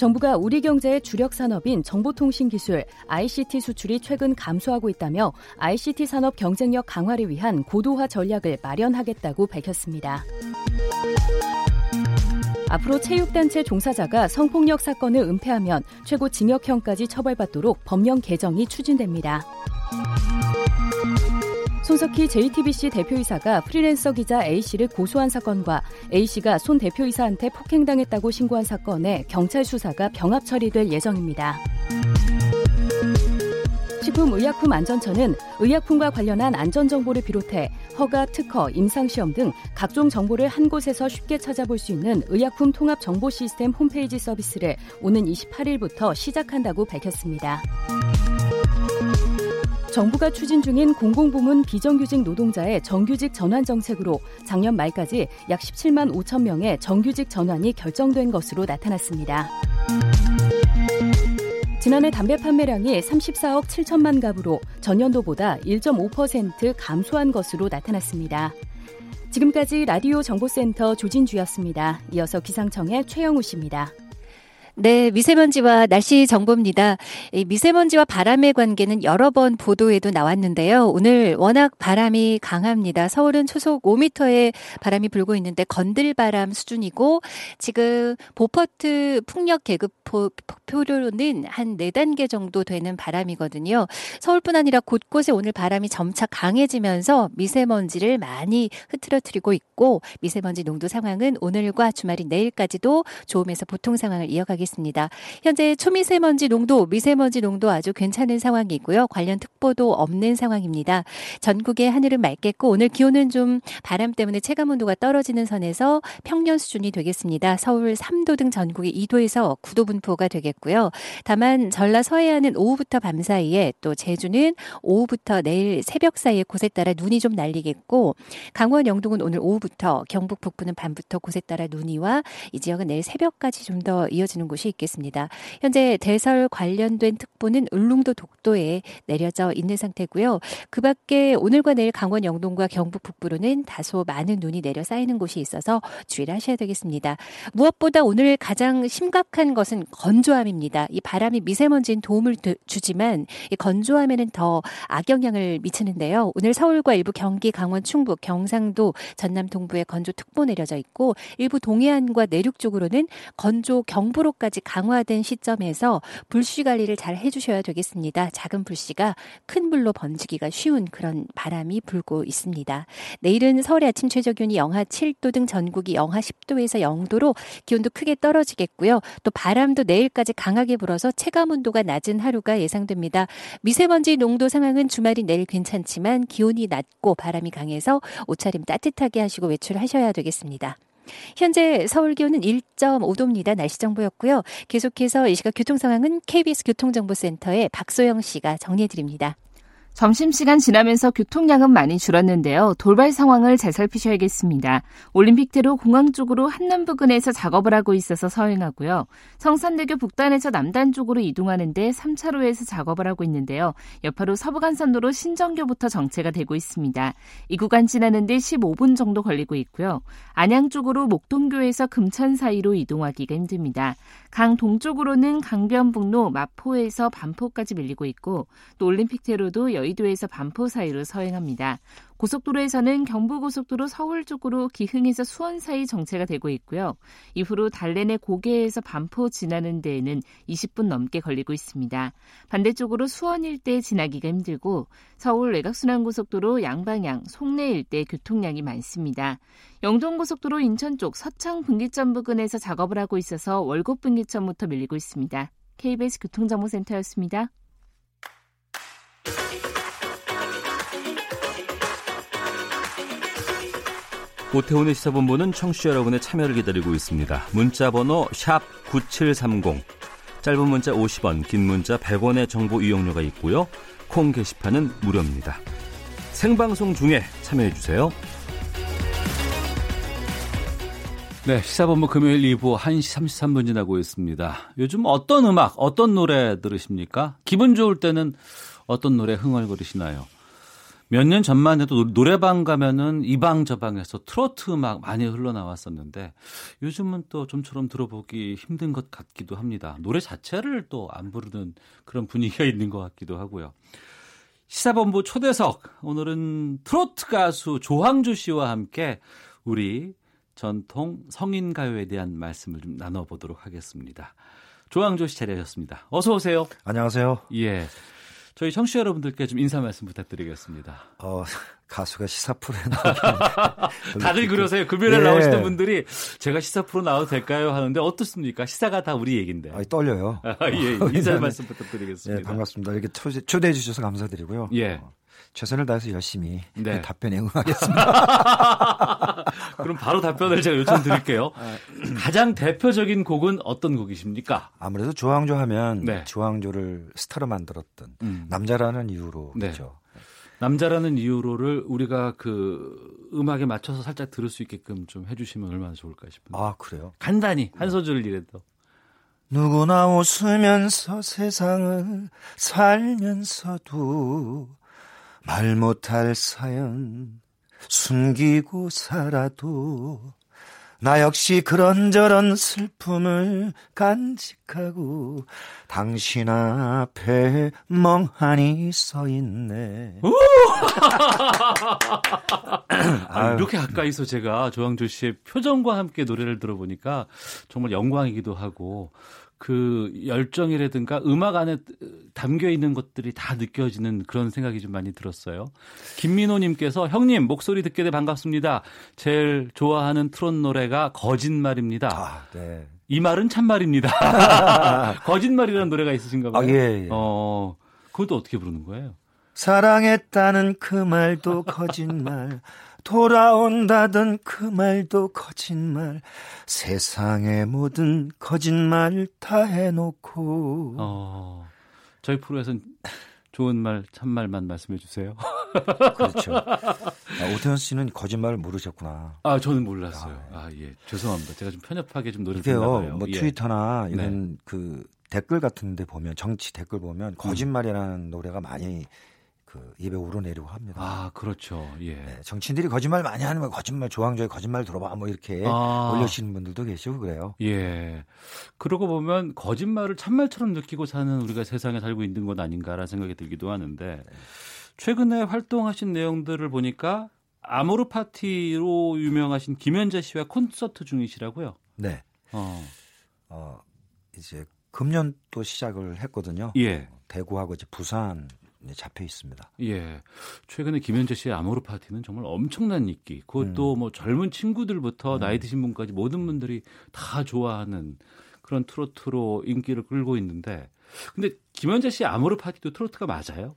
정부가 우리 경제의 주력 산업인 정보통신 기술 ICT 수출이 최근 감소하고 있다며 ICT 산업 경쟁력 강화를 위한 고도화 전략을 마련하겠다고 밝혔습니다. 앞으로 체육단체 종사자가 성폭력 사건을 은폐하면 최고 징역형까지 처벌받도록 법령 개정이 추진됩니다. 손석희 JTBC 대표이사가 프리랜서 기자 A씨를 고소한 사건과 A씨가 손 대표이사한테 폭행당했다고 신고한 사건에 경찰 수사가 병합 처리될 예정입니다. 식품의약품안전처는 의약품과 관련한 안전정보를 비롯해 허가, 특허, 임상시험 등 각종 정보를 한 곳에서 쉽게 찾아볼 수 있는 의약품 통합 정보 시스템 홈페이지 서비스를 오는 28일부터 시작한다고 밝혔습니다. 정부가 추진 중인 공공부문 비정규직 노동자의 정규직 전환 정책으로 작년 말까지 약 17만 5천 명의 정규직 전환이 결정된 것으로 나타났습니다. 지난해 담배 판매량이 34억 7천만 갑으로 전년도보다 1.5% 감소한 것으로 나타났습니다. 지금까지 라디오 정보센터 조진주였습니다. 이어서 기상청의 최영우 씨입니다. 네, 미세먼지와 날씨 정보입니다. 이 미세먼지와 바람의 관계는 여러 번 보도에도 나왔는데요. 오늘 워낙 바람이 강합니다. 서울은 초속 5m의 바람이 불고 있는데 건들바람 수준이고 지금 보퍼트 풍력 계급표로는 한 4단계 정도 되는 바람이거든요. 서울뿐 아니라 곳곳에 오늘 바람이 점차 강해지면서 미세먼지를 많이 흐트러뜨리고 있고 미세먼지 농도 상황은 오늘과 주말인 내일까지도 좋음에서 보통 상황을 이어가겠 습니다. 하겠습니다. 현재 초미세먼지 농도, 미세먼지 농도 아주 괜찮은 상황이고요. 관련 특보도 없는 상황입니다. 전국의 하늘은 맑겠고 오늘 기온은 좀 바람 때문에 체감 온도가 떨어지는 선에서 평년 수준이 되겠습니다. 서울 3도 등 전국이 2도에서 9도 분포가 되겠고요. 다만 전라 서해안은 오후부터 밤 사이에 또 제주는 오후부터 내일 새벽 사이에 곳에 따라 눈이 좀 날리겠고 강원 영동은 오늘 오후부터 경북 북부는 밤부터 곳에 따라 눈이와 이 지역은 내일 새벽까지 좀 더 이어지는 곳이 있겠습니다. 현재 대설 관련된 특보는 울릉도 독도에 내려져 있는 상태고요. 그 밖에 오늘과 내일 강원 영동과 경북 북부로는 다소 많은 눈이 내려 쌓이는 곳이 있어서 주의를 하셔야 되겠습니다. 무엇보다 오늘 가장 심각한 것은 건조함입니다. 이 바람이 미세먼지인 도움을 주지만 이 건조함에는 더 악영향을 미치는데요. 오늘 서울과 일부 경기, 강원, 충북, 경상도, 전남 동부에 건조특보 내려져 있고 일부 동해안과 내륙 쪽으로는 건조 경보로 정도까지 강화된 시점에서 불씨 관리를 잘 해주셔야 되겠습니다. 작은 불씨가 큰 불로 번지기가 쉬운 그런 바람이 불고 있습니다. 내일은 서울의 아침 최저 기온이 영하 7도 등 전국이 영하 10도에서 0도로 기온도 크게 떨어지겠고요. 또 바람도 내일까지 강하게 불어서 체감 온도가 낮은 하루가 예상됩니다. 미세먼지 농도 상황은 주말이 내일 괜찮지만 기온이 낮고 바람이 강해서 옷차림 따뜻하게 하시고 외출하셔야 되겠습니다. 현재 서울 기온은 1.5도입니다. 날씨 정보였고요. 계속해서 이 시각 교통 상황은 KBS 교통정보센터의 박소영 씨가 정리해 드립니다. 점심시간 지나면서 교통량은 많이 줄었는데요. 돌발 상황을 잘 살피셔야겠습니다. 올림픽대로 공항 쪽으로 한남 부근에서 작업을 하고 있어서 서행하고요. 성산대교 북단에서 남단 쪽으로 이동하는데 3차로에서 작업을 하고 있는데요. 여파로 서부간선도로 신정교부터 정체가 되고 있습니다. 이 구간 지나는데 15분 정도 걸리고 있고요. 안양 쪽으로 목동교에서 금천 사이로 이동하기가 힘듭니다. 강 동쪽으로는 강변북로 마포에서 반포까지 밀리고 있고 또 올림픽대로도 여의도에서 반포 사이로 서행합니다. 고속도로에서는 경부고속도로 서울 쪽으로 기흥에서 수원 사이 정체가 되고 있고요. 이후로 달래내 고개에서 반포 지나는 데에는 20분 넘게 걸리고 있습니다. 반대쪽으로 수원 일대 지나기가 힘들고 서울 외곽순환고속도로 양방향 송내 일대 교통량이 많습니다. 영동고속도로 인천 쪽 서창 분기점 부근에서 작업을 하고 있어서 월곡 분기점부터 밀리고 있습니다. KBS 교통정보센터였습니다. 오태훈의 시사본부는 청취자 여러분의 참여를 기다리고 있습니다. 문자 번호 9730. 짧은 문자 50원, 긴 문자 100원의 정보 이용료가 있고요. 콩 게시판은 무료입니다. 생방송 중에 참여해 주세요. 네, 시사본부 금요일 2부 1시 33분 지나고 있습니다. 요즘 어떤 음악, 어떤 노래 들으십니까? 기분 좋을 때는 어떤 노래 흥얼거리시나요? 몇 년 전만 해도 노래방 가면은 이 방 저 방에서 트로트 음악 많이 흘러나왔었는데 요즘은 또 좀처럼 들어보기 힘든 것 같기도 합니다. 노래 자체를 또 안 부르는 그런 분위기가 있는 것 같기도 하고요. 시사본부 초대석 오늘은 트로트 가수 조항조 씨와 함께 우리 전통 성인 가요에 대한 말씀을 좀 나눠보도록 하겠습니다. 조항조 씨 자리하셨습니다. 어서 오세요. 안녕하세요. 예. 저희 청취자 여러분들께 좀 인사 말씀 부탁드리겠습니다. 어, 가수가 시사 프로에 나오긴 다들 그러세요. 금요일에 네. 나오시는 분들이 제가 시사 프로 나와도 될까요? 하는데 어떻습니까? 시사가 다 우리 얘긴데. 아, 떨려요. 아, 예, 인사 말씀 부탁드리겠습니다. 네, 반갑습니다. 이렇게 초대해 주셔서 감사드리고요. 예. 어, 최선을 다해서 열심히 네. 답변에 응하겠습니다. 그럼 바로 답변을 제가 요청드릴게요. 아, 가장 대표적인 곡은 어떤 곡이십니까? 아무래도 조항조 하면 네. 조항조를 스타로 만들었던 음. 남자라는 이유로 네. 그렇죠. 남자라는 이유로를 우리가 그 음악에 맞춰서 살짝 들을 수 있게끔 좀 해주시면 얼마나 좋을까 싶은데. 아 그래요? 간단히 한 소절을 이래도. 누구나 웃으면서 세상을 살면서도 말 못할 사연 숨기고 살아도 나 역시 그런저런 슬픔을 간직하고 당신 앞에 멍하니 서 있네. 아, 이렇게 가까이서 제가 조항조 씨의 표정과 함께 노래를 들어보니까 정말 영광이기도 하고 그 열정이라든가 음악 안에 담겨 있는 것들이 다 느껴지는 그런 생각이 좀 많이 들었어요. 김민호님께서 형님 목소리 듣게 돼 반갑습니다. 제일 좋아하는 트롯 노래가 거짓말입니다. 아, 네. 이 말은 참말입니다. 거짓말이라는 노래가 있으신가 봐요. 아, 예, 예. 어, 그것도 어떻게 부르는 거예요? 사랑했다는 그 말도 거짓말. 돌아온다던 그 말도 거짓말 세상의 모든 거짓말 다 해놓고 어, 저희 프로에서는 좋은 말 참말만 말씀해 주세요. 그렇죠. 아, 오태현 씨는 거짓말을 모르셨구나. 아 저는 몰랐어요. 아, 아 예. 죄송합니다. 제가 좀 편협하게 좀 노력했나 봐요. 뭐 예. 트위터나 이런 네. 그 댓글 같은 데 보면 정치 댓글 보면 거짓말이라는 음. 노래가 많이 그 입에 오르내리고 합니다. 아 그렇죠. 예. 네, 정치인들이 거짓말 많이 하는 거 거짓말 조항조에 거짓말 들어봐 뭐 이렇게 아. 올려주시는 분들도 계시고 그래요. 예. 그러고 보면 거짓말을 참말처럼 느끼고 사는 우리가 세상에 살고 있는 것 아닌가라는 생각이 들기도 하는데 최근에 활동하신 내용들을 보니까 아모르 파티로 유명하신 김현재 씨와 콘서트 중이시라고요. 네. 어. 어 이제 금년 또 시작을 했거든요. 예. 대구하고 이제 부산 잡혀 있습니다. 예. 최근에 김연자 씨의 아모르 파티는 정말 엄청난 인기. 그것도 음. 뭐 젊은 친구들부터 음. 나이 드신 분까지 모든 분들이 다 좋아하는 그런 트로트로 인기를 끌고 있는데 근데 김연자 씨의 아모르 파티도 트로트가 맞아요?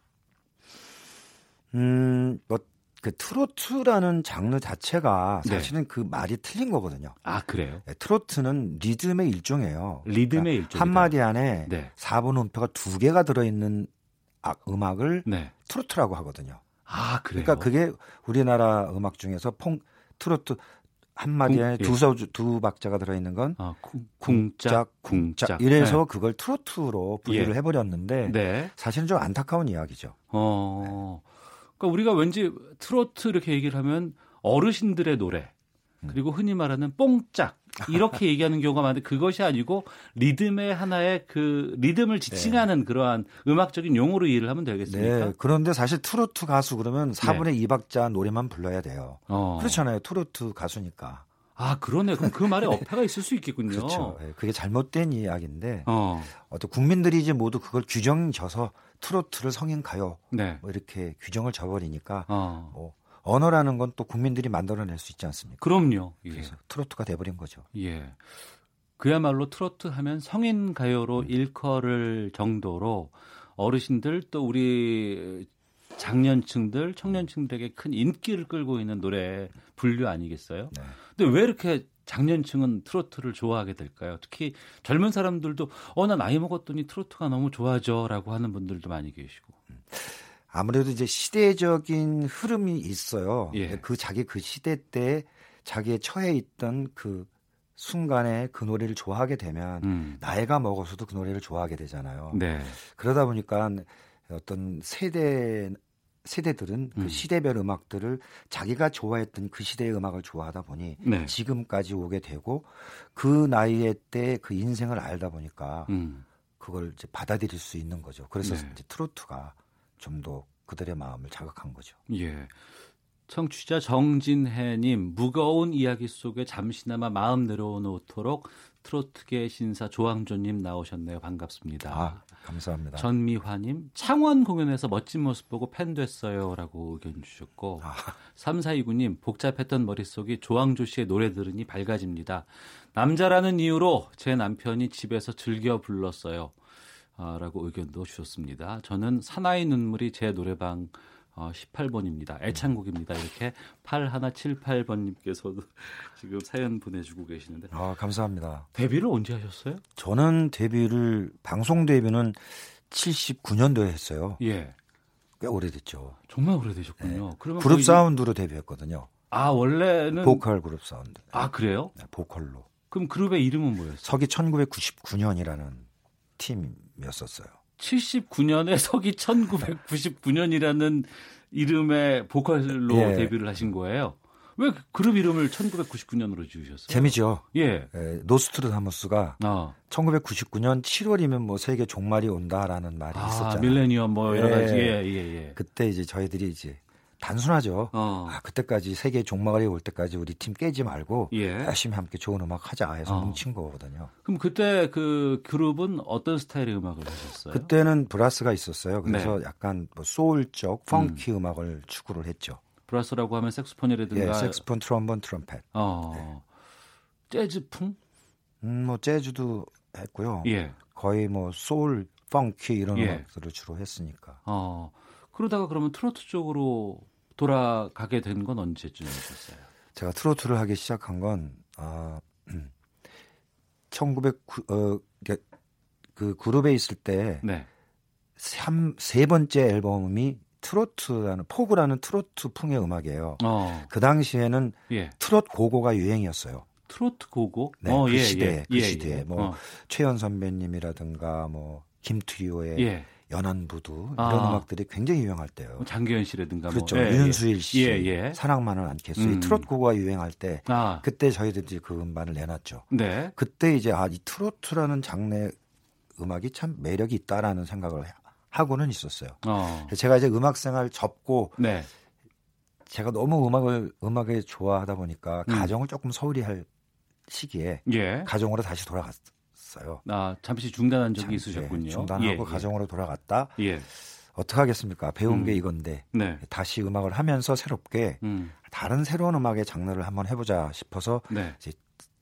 음, 뭐 그 트로트라는 장르 자체가 네. 사실은 네. 그 말이 틀린 거거든요. 아 그래요? 네, 트로트는 리듬의 일종이에요. 리듬의 그러니까 일종. 한 마디 안에 네. 4분 음표가 두 개가 들어있는 음악을 네. 트로트라고 하거든요. 아 그래요? 그러니까 그게 우리나라 음악 중에서 퐁 트로트 한 마디에 두 서두 두 박자가 들어 있는 건 아, 궁짝, 궁짝 이래서 네. 그걸 트로트로 분류를 예. 해 버렸는데 네. 사실은 좀 안타까운 이야기죠. 어. 그러니까 우리가 왠지 트로트 이렇게 얘기를 하면 어르신들의 노래 음. 그리고 흔히 말하는 뽕짝 이렇게 얘기하는 경우가 많은데 그것이 아니고 리듬의 하나의 그 리듬을 지칭하는 네. 그러한 음악적인 용어로 이해를 하면 되겠습니까? 네. 그런데 사실 트로트 가수 그러면 4분의 네. 2박자 노래만 불러야 돼요. 어. 그렇잖아요. 트로트 가수니까. 아, 그러네. 그럼 그 말에 어폐가 있을 수 있겠군요. 그렇죠. 네, 그게 잘못된 이야기인데 어. 어떤 국민들이 이제 모두 그걸 규정 져서 트로트를 성인 가요 네. 뭐 이렇게 규정을 져버리니까 어. 뭐 언어라는 건 또 국민들이 만들어낼 수 있지 않습니까? 그럼요. 예. 그래서 트로트가 돼버린 거죠. 예. 그야말로 트로트 하면 성인 가요로 음. 일컬을 정도로 어르신들 또 우리 장년층들, 청년층들에게 큰 인기를 끌고 있는 노래 분류 아니겠어요? 네. 근데 왜 이렇게 장년층은 트로트를 좋아하게 될까요? 특히 젊은 사람들도 어 나 나이 먹었더니 트로트가 너무 좋아져라고 하는 분들도 많이 계시고. 음. 아무래도 이제 시대적인 흐름이 있어요. 예. 그 자기 그 시대 때 자기의 처해 있던 그 순간에 그 노래를 좋아하게 되면 음. 나이가 먹어서도 그 노래를 좋아하게 되잖아요. 네. 그러다 보니까 어떤 세대 세대들은 그 음. 그 시대별 음악들을 자기가 좋아했던 그 시대의 음악을 좋아하다 보니 네. 지금까지 오게 되고 그 나이에 때 그 인생을 알다 보니까 음. 그걸 이제 받아들일 수 있는 거죠. 그래서 네. 이제 트로트가 좀 더 그들의 마음을 자극한 거죠. 예. 청취자 정진혜님 무거운 이야기 속에 잠시나마 마음 내려놓도록 트로트계 신사 조항조님 나오셨네요. 반갑습니다. 아, 감사합니다. 전미화님 창원 공연에서 멋진 모습 보고 팬 됐어요라고 의견 주셨고 아. 3429님 복잡했던 머릿속이 조항조 씨의 노래 들으니 밝아집니다. 남자라는 이유로 제 남편이 집에서 즐겨 불렀어요. 아, 라고 의견도 주셨습니다. 저는 사나이 눈물이 제 노래방 어, 18번입니다. 애창곡입니다. 이렇게 8178번님께서도 지금 사연 보내주고 계시는데. 아, 감사합니다. 데뷔를 언제 하셨어요? 저는 데뷔를, 방송 데뷔는 79년도에 했어요. 예. 꽤 오래됐죠. 정말 오래되셨군요. 네. 그러면 그룹 사운드로 데뷔했거든요. 아, 원래는. 보컬 그룹 사운드. 아, 그래요? 네, 보컬로. 그럼 그룹의 이름은 뭐였어요? 서기 1999년이라는 팀 이었었어요. 79년에 서기 1999년이라는 이름의 보컬로 예. 데뷔를 하신 거예요. 왜 그룹 이름을 1999년으로 지으셨어요? 재미죠. 예. 예 노스트르다무스가 어. 1999년 7월이면 뭐 세계 종말이 온다라는 말이 아, 있었잖아요. 밀레니엄 뭐 여러 가지. 예, 예, 예. 그때 이제 저희들이 이제 단순하죠. 어. 아, 그때까지 세계 종말이 올 때까지 우리 팀 깨지 말고 예. 열심히 함께 좋은 음악 하자 해서 어. 뭉친 거거든요. 그럼 그때 그 그룹은 어떤 스타일의 음악을 하셨어요? 그때는 브라스가 있었어요. 그래서 네. 약간 뭐 소울적 펑키 음. 악을 추구를 했죠. 브라스라고 하면 색소폰이라든가 예, 색소폰, 트럼본, 트럼펫. 어. 네. 재즈풍? 음, 뭐 재즈도 했고요. 예. 거의 뭐 소울, 펑키 이런 예. 음악들을 주로 했으니까. 어. 그러다가 그러면 트로트 쪽으로 돌아가게 된 건 언제쯤이셨어요? 제가 트로트를 하기 시작한 건 아, 1909, 어, 그 그룹에 있을 때 네. 삼, 세 번째 앨범이 트로트라는 포그라는 트로트 풍의 음악이에요. 어. 그 당시에는 예. 트롯 고고가 유행이었어요. 트로트 고고? 네, 어, 그 예, 시대, 예, 그 예, 시대에 예. 뭐 어. 최헌 선배님이라든가 뭐 김트리오의 예. 연안부두 이런 아. 음악들이 굉장히 유행할 때요. 뭐 장계현 씨라든가 그렇죠. 뭐. 예, 윤수일 씨, 예, 예. 사랑만은 않겠어. 음. 트롯 고고가 유행할 때 아. 그때 저희들이 그 음반을 내놨죠. 네. 그때 이제 아이 트로트라는 장르 음악이 참 매력이 있다라는 생각을 하고는 있었어요. 어. 제가 이제 음악 생활 접고 네. 제가 너무 음악을 음악에 좋아하다 보니까 음. 가정을 조금 소홀히 할 시기에 예. 가정으로 다시 돌아갔어요. 있어요. 아 잠시 중단한 적이 잠시, 있으셨군요. 중단하고 예, 예. 가정으로 돌아갔다. 예. 어떻게 하겠습니까? 배운 음. 게 이건데 네. 다시 음악을 하면서 새롭게 음. 다른 새로운 음악의 장르를 한번 해보자 싶어서 네. 이제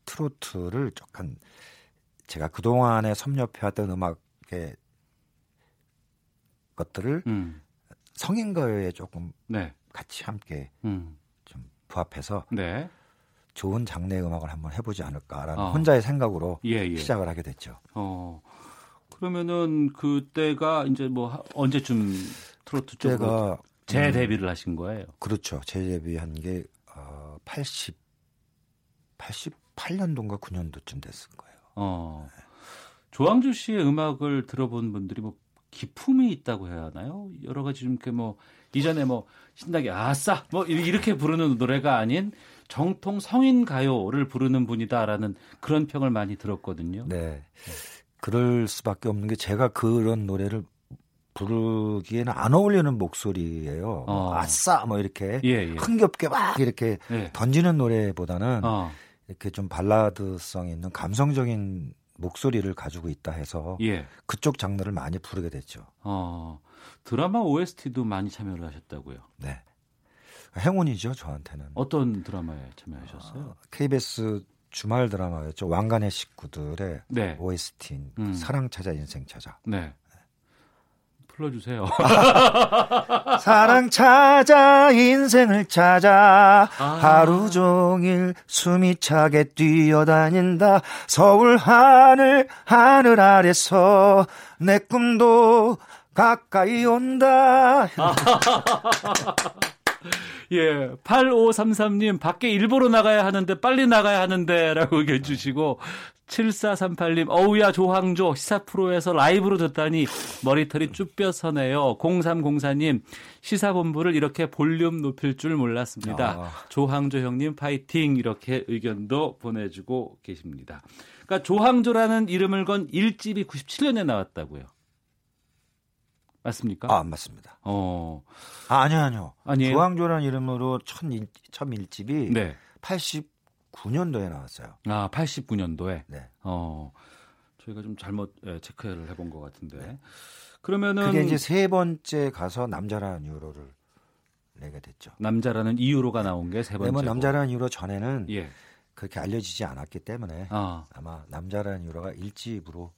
트로트를 조금 제가 그 동안에 섭렵해왔던 음악의 것들을 음. 성인가요에 조금 네. 같이 함께 음. 좀 부합해서 네. 좋은 장르 음악을 한번 해보지 않을까라는 어. 혼자의 생각으로 예, 예. 시작을 하게 됐죠. 어. 그러면은 그때가 이제 뭐 언제쯤 트로트 쪽으로 재데뷔를 음, 하신 거예요? 그렇죠. 재데뷔한 게 어, 80 88년도인가 9년도쯤 됐을 거예요. 어. 네. 조항조 씨의 음악을 들어본 분들이 뭐 기품이 있다고 해야 하나요? 여러 가지 좀 이렇게 뭐 이전에 뭐 신나게 아싸 뭐 이렇게 부르는 노래가 아닌 정통 성인 가요를 부르는 분이다라는 그런 평을 많이 들었거든요. 네. 그럴 수밖에 없는 게 제가 그런 노래를 부르기에는 안 어울리는 목소리예요. 어. 아싸 뭐 이렇게 예, 예. 흥겹게 막 이렇게 예. 던지는 노래보다는 어. 이렇게 좀 발라드성 있는 감성적인 목소리를 가지고 있다 해서 예. 그쪽 장르를 많이 부르게 됐죠. 어, 드라마 OST도 많이 참여를 하셨다고요? 네. 행운이죠, 저한테는. 어떤 드라마에 참여하셨어요? 어, KBS 주말 드라마였죠. 왕관의 식구들의 네. OST인 음. 사랑 찾아 인생 찾아. 네. 불러주세요. 사랑 찾아 인생을 찾아 아. 하루 종일 숨이 차게 뛰어다닌다 서울 하늘 하늘 아래서 내 꿈도 가까이 온다. 예, 8533님, 밖에 일보러 나가야 하는데, 빨리 나가야 하는데, 라고 의견 주시고, 7438님, 어우야, 조항조, 시사 프로에서 라이브로 듣다니 머리털이 쭈뼛서네요. 0304님, 시사본부를 이렇게 볼륨 높일 줄 몰랐습니다. 아. 조항조 형님, 파이팅! 이렇게 의견도 보내주고 계십니다. 그러니까 조항조라는 이름을 건 1집이 97년에 나왔다고요. 맞습니까? 아, 맞습니다. 어. 아, 아니요, 아니요. 아니에요. 조항조라는 이름으로 첫, 첫 1집이 네. 80 9년도에 나왔어요. 아, 89년도에. 네. 어. 저희가 좀 잘못 예, 체크를 해본 것 같은데. 네. 그러면은 그게 이제 세 번째 가서 남자라는 유로를 내게 됐죠. 남자라는 이유로가 나온 게 세 번째. 네, 뭐 남자라는 유로 전에는 예. 그렇게 알려지지 않았기 때문에 아. 아마 남자라는 유로가 일집으로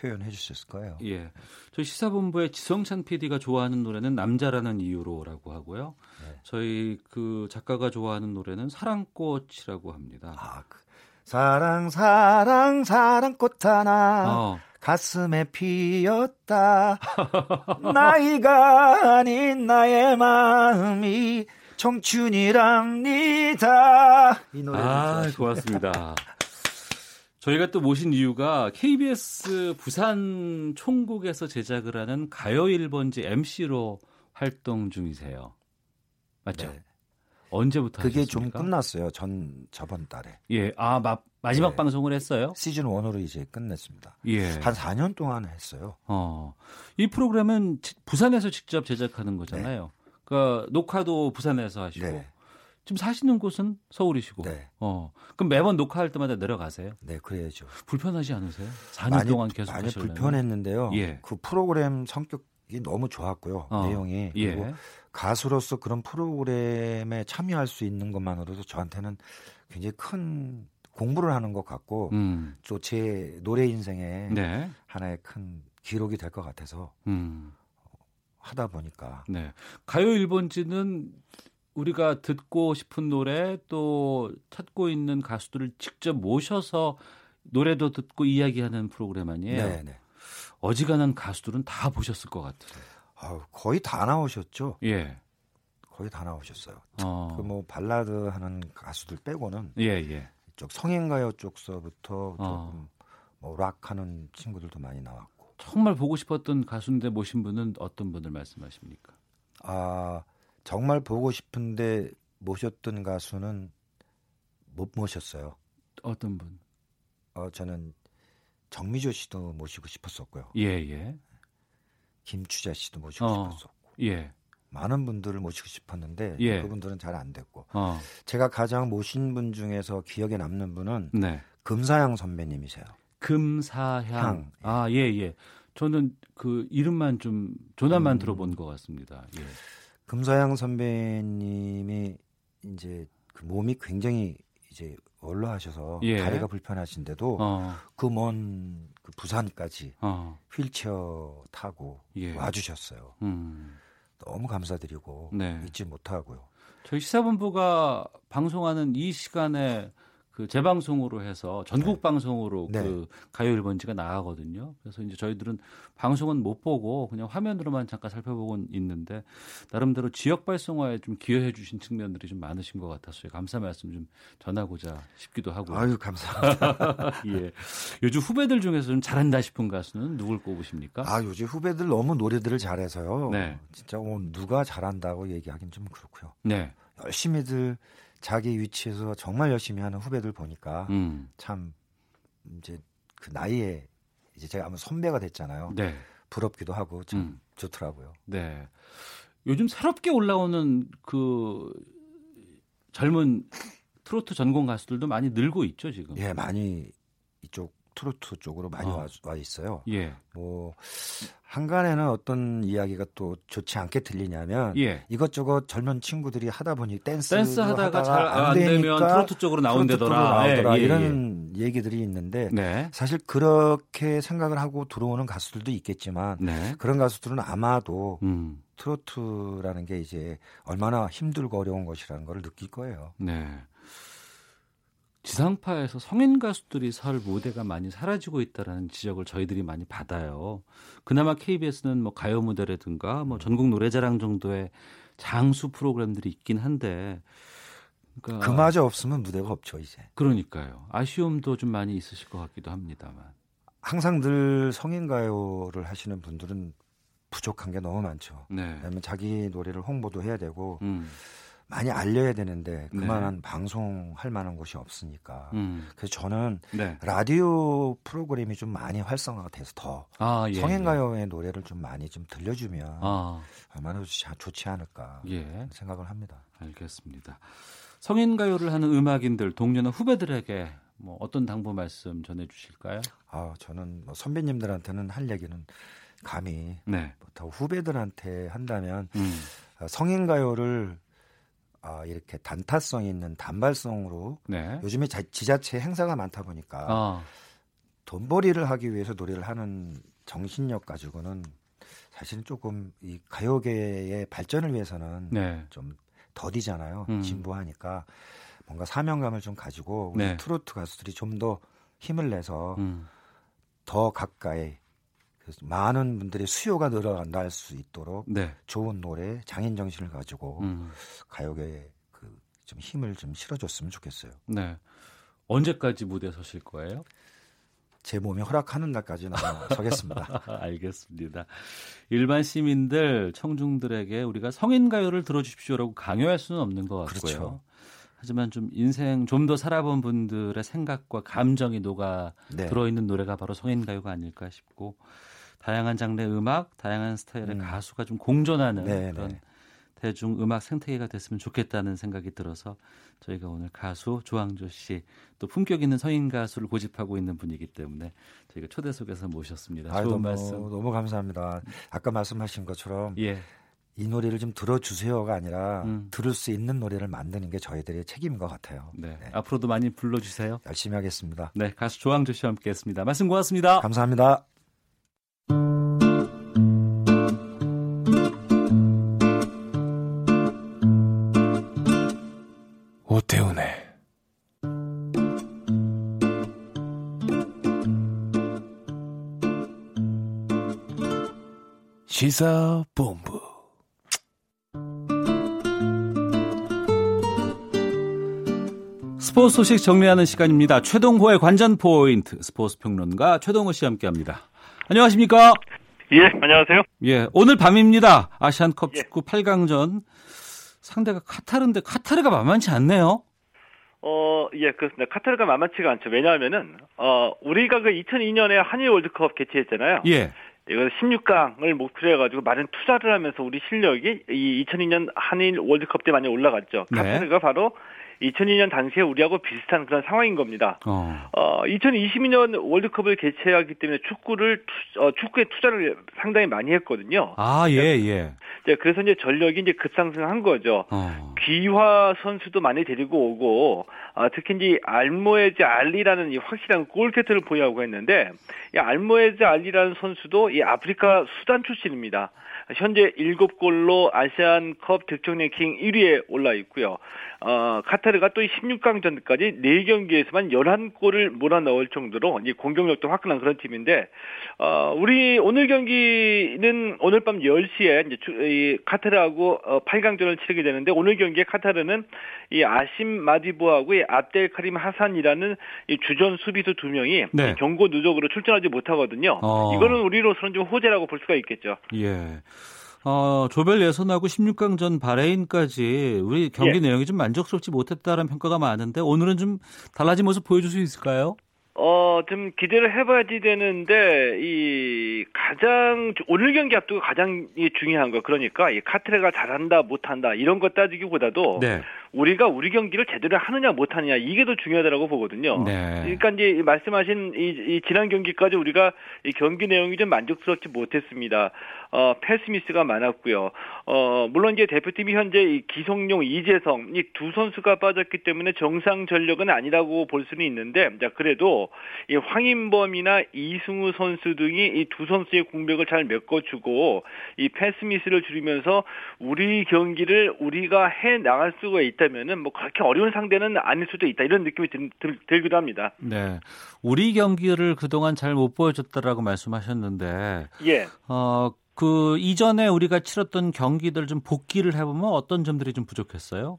표현해 주셨을 거예요. 예. 저희 시사본부의 지성찬 PD가 좋아하는 노래는 남자라는 이유로라고 하고요. 네. 저희 그 작가가 좋아하는 노래는 사랑꽃이라고 합니다. 아, 그, 사랑 사랑 사랑꽃 하나 어. 가슴에 피었다. 나이가 아닌 나의 마음이 청춘이랍니다. 이 노래 아, 고맙습니다. 저희가 또 모신 이유가 KBS 부산 총국에서 제작을 하는 가요 1번지 MC로 활동 중이세요. 맞죠? 네. 언제부터 그게 하셨습니까? 좀 끝났어요. 전 저번 달에. 예. 아, 마, 마지막 네. 방송을 했어요? 시즌 1으로 이제 끝냈습니다. 예. 한 4년 동안 했어요. 어. 이 프로그램은 부산에서 직접 제작하는 거잖아요. 네. 그러니까 녹화도 부산에서 하시고 네. 지금 사시는 곳은 서울이시고. 네. 어. 그럼 매번 녹화할 때마다 내려가세요? 네, 그래야죠. 불편하지 않으세요? 4년 많이, 동안 계속 많이 하시려면. 불편했는데요. 예. 그 프로그램 성격이 너무 좋았고요. 어. 내용이 예. 그리고 가수로서 그런 프로그램에 참여할 수 있는 것만으로도 저한테는 굉장히 큰 공부를 하는 것 같고 음. 또제 노래 인생에 네. 하나의 큰 기록이 될 것 같아서 음. 하다 보니까 네. 가요 1번지는 우리가 듣고 싶은 노래 또 찾고 있는 가수들을 직접 모셔서 노래도 듣고 이야기하는 프로그램 아니에요? 네, 네. 어지간한 가수들은 다 보셨을 것 같아요. 아, 거의 다 나오셨죠. 예. 거의 다 나오셨어요. 어. 그뭐 발라드 하는 가수들 빼고는 예, 예. 이쪽 성인가요 쪽서부터 어. 조금 뭐 락 하는 친구들도 많이 나왔고. 정말 보고 싶었던 가수인데 모신 분은 어떤 분을 말씀하십니까? 아 정말 보고 싶은데 모셨던 가수는 못 모셨어요. 어떤 분? 어 저는 정미조 씨도 모시고 싶었었고요. 예, 예. 김추자 씨도 모시고 어, 싶었었고. 예. 많은 분들을 모시고 싶었는데 예. 그분들은 잘 안 됐고. 어. 제가 가장 모신 분 중에서 기억에 남는 분은 네. 금사양 선배님이세요. 금사향. 향. 아, 예, 예. 저는 그 이름만 좀 조나만 음. 들어본 것 같습니다. 예. 금서양 선배님이 이제 그 몸이 굉장히 이제 원로하셔서 예. 다리가 불편하신데도 어. 그먼 그 부산까지 어. 휠체어 타고 예. 와주셨어요. 음. 너무 감사드리고 네. 잊지 못하고요. 저희 시사본부가 방송하는 이 시간에 그 재방송으로 해서 전국 네. 방송으로 네. 그 가요 1번지가 나가거든요. 그래서 이제 저희들은 방송은 못 보고 그냥 화면으로만 잠깐 살펴보고 있는데 나름대로 지역 발송화에 좀 기여해 주신 측면들이 좀 많으신 것 같아서 감사 말씀 좀 전하고자 싶기도 하고. 아유 감사합니다. 예. 요즘 후배들 중에서 좀 잘한다 싶은 가수는 누굴 꼽으십니까? 아 요즘 후배들 너무 노래들을 잘해서요. 네. 진짜 뭐 누가 잘한다고 얘기하기는 좀 그렇고요. 네. 열심히들 자기 위치에서 정말 열심히 하는 후배들 보니까 음. 참 이제 그 나이에 이제 제가 아마 선배가 됐잖아요. 네. 부럽기도 하고 참 음. 좋더라고요. 네. 요즘 새롭게 올라오는 그 젊은 트로트 전공 가수들도 많이 늘고 있죠 지금. 예, 많이 트로트 쪽으로 많이 어. 와, 와, 있어요. 예. 뭐 항간에는 어떤 이야기가 또 좋지 않게 들리냐면 예. 이것저것 젊은 친구들이 하다 보니 댄스 댄스 하다가 잘안 되면 트로트 쪽으로 나온다더라 네, 예, 이런 예. 얘기들이 있는데 네. 사실 그렇게 생각을 하고 들어오는 가수들도 있겠지만 네. 그런 가수들은 아마도 음. 트로트라는 게 이제 얼마나 힘들고 어려운 것이라는 걸 느낄 거예요. 네. 지상파에서 성인 가수들이 설 무대가 많이 사라지고 있다라는 지적을 저희들이 많이 받아요. 그나마 KBS는 뭐 가요 무대라든가 뭐 전국 노래자랑 정도의 장수 프로그램들이 있긴 한데 그러니까 그마저 없으면 무대가 없죠 이제. 그러니까요. 아쉬움도 좀 많이 있으실 것 같기도 합니다만. 항상 늘 성인 가요를 하시는 분들은 부족한 게 너무 많죠. 네. 왜냐하면 자기 노래를 홍보도 해야 되고. 음. 많이 알려야 되는데 네. 그만한 네. 방송할 만한 곳이 없으니까 음. 그래서 저는 네. 라디오 프로그램이 좀 많이 활성화가 돼서 더 아, 예, 성인가요의 예. 노래를 좀 많이 좀 들려주면 아. 얼마나 좋지, 좋지 않을까 예. 생각을 합니다. 알겠습니다. 성인가요를 하는 음악인들 동료나 후배들에게 뭐 어떤 당부 말씀 전해주실까요? 아 저는 뭐 선배님들한테는 할 얘기는 감히 네. 더 후배들한테 한다면 음. 성인가요를 아, 이렇게 단타성 있는 단발성으로 네. 요즘에 자, 지자체 행사가 많다 보니까 아. 돈벌이를 하기 위해서 노래를 하는 정신력 가지고는 사실은 조금 이 가요계의 발전을 위해서는 네. 좀 더디잖아요. 음. 진보하니까 뭔가 사명감을 좀 가지고 우리 네. 트로트 가수들이 좀 더 힘을 내서 음. 더 가까이 많은 분들의 수요가 늘어날 수 있도록 네. 좋은 노래, 장인 정신을 가지고 음. 가요계에 그 좀 힘을 좀 실어줬으면 좋겠어요. 네. 언제까지 무대 서실 거예요? 제 몸이 허락하는 날까지는 서겠습니다. 알겠습니다. 일반 시민들, 청중들에게 우리가 성인 가요를 들어주십시오라고 강요할 수는 없는 것 같고요. 그렇죠. 하지만 좀 인생 좀 더 살아본 분들의 생각과 감정이 녹아 네. 들어있는 노래가 바로 성인 가요가 아닐까 싶고 다양한 장르의 음악, 다양한 스타일의 음. 가수가 좀 공존하는 네, 그런 네. 대중 음악 생태계가 됐으면 좋겠다는 생각이 들어서 저희가 오늘 가수 조항조 씨 또 품격 있는 성인 가수를 고집하고 있는 분이기 때문에 저희가 초대석에서 모셨습니다. 아유, 좋은 너무, 말씀 너무 감사합니다. 아까 말씀하신 것처럼 예. 이 노래를 좀 들어주세요가 아니라 음. 들을 수 있는 노래를 만드는 게 저희들의 책임인 것 같아요. 네. 네. 앞으로도 많이 불러주세요. 열심히 하겠습니다. 네, 가수 조항조 씨와 함께했습니다. 말씀 고맙습니다. 감사합니다. 시사본부 스포츠 소식 정리하는 시간입니다. 최동호의 관전 포인트 스포츠 평론가 최동호 씨 함께합니다. 안녕하십니까? 예, 안녕하세요. 예, 오늘 밤입니다. 아시안컵 예. 축구 8강전 상대가 카타르인데 카타르가 만만치 않네요. 어, 예, 그렇습니다. 카타르가 만만치가 않죠. 왜냐하면은, 어, 우리가 그 2002년에 한일 월드컵 개최했잖아요. 예. 이거 16강을 목표로 해가지고 많은 투자를 하면서 우리 실력이 이 2002년 한일 월드컵 때 많이 올라갔죠. 네. 카타르가 바로 2002년 당시에 우리하고 비슷한 그런 상황인 겁니다. 어. 어 2022년 월드컵을 개최하기 때문에 축구를 어, 축구에 투자를 상당히 많이 했거든요. 아, 예, 예. 네, 그래서 이제 전력이 이제 급상승한 거죠. 어. 귀화 선수도 많이 데리고 오고 어, 특히 이제 알모에즈 알리라는 이 확실한 골캐터를 보유하고 했는데 이 알모에즈 알리라는 선수도 이 아프리카 수단 출신입니다. 현재 7골로 아시안컵 득점 랭킹 1위에 올라 있고요. 어, 카타르가 또 16강전까지 4경기에서만 11골을 몰아넣을 정도로 이 공격력도 화끈한 그런 팀인데 어, 우리 오늘 경기는 오늘 밤 10시에 이제 이 카타르하고 어, 8강전을 치르게 되는데 오늘 경기에 카타르는 이 아심 마디보하고 이 압델 카림 하산이라는 이 주전 수비수 두 명이 네. 경고 누적으로 출전하지 못하거든요. 어. 이거는 우리로서는 좀 호재라고 볼 수가 있겠죠. 예. 어, 조별 예선하고 16강전 바레인까지 우리 경기 예. 내용이 좀 만족스럽지 못했다는 평가가 많은데 오늘은 좀 달라진 모습 보여줄 수 있을까요? 어, 좀 기대를 해봐야지 되는데, 이, 가장, 오늘 경기 앞두고 가장 중요한 거, 그러니까, 이 카트레가 잘한다, 못한다, 이런 것 따지기보다도, 네. 우리가 우리 경기를 제대로 하느냐 못하느냐 이게 더 중요하다고 보거든요. 네. 그러니까 이제 말씀하신 이, 이, 지난 경기까지 우리가 이 경기 내용이 좀 만족스럽지 못했습니다. 어, 패스미스가 많았고요. 어, 물론 이제 대표팀이 현재 이 기성용, 이재성 이 두 선수가 빠졌기 때문에 정상 전력은 아니라고 볼 수는 있는데, 자 그래도 이 황인범이나 이승우 선수 등이 이 두 선수의 공백을 잘 메꿔주고 이 패스미스를 줄이면서 우리 경기를 우리가 해 나갈 수가 있. 있다면은 뭐 그렇게 어려운 상대는 아닐 수도 있다 이런 느낌이 들, 들, 들기도 합니다. 네, 우리 경기를 그동안 잘 못 보여줬다라고 말씀하셨는데, 예, 어. 그 이전에 우리가 치렀던 경기들 좀 복귀를 해보면 어떤 점들이 좀 부족했어요?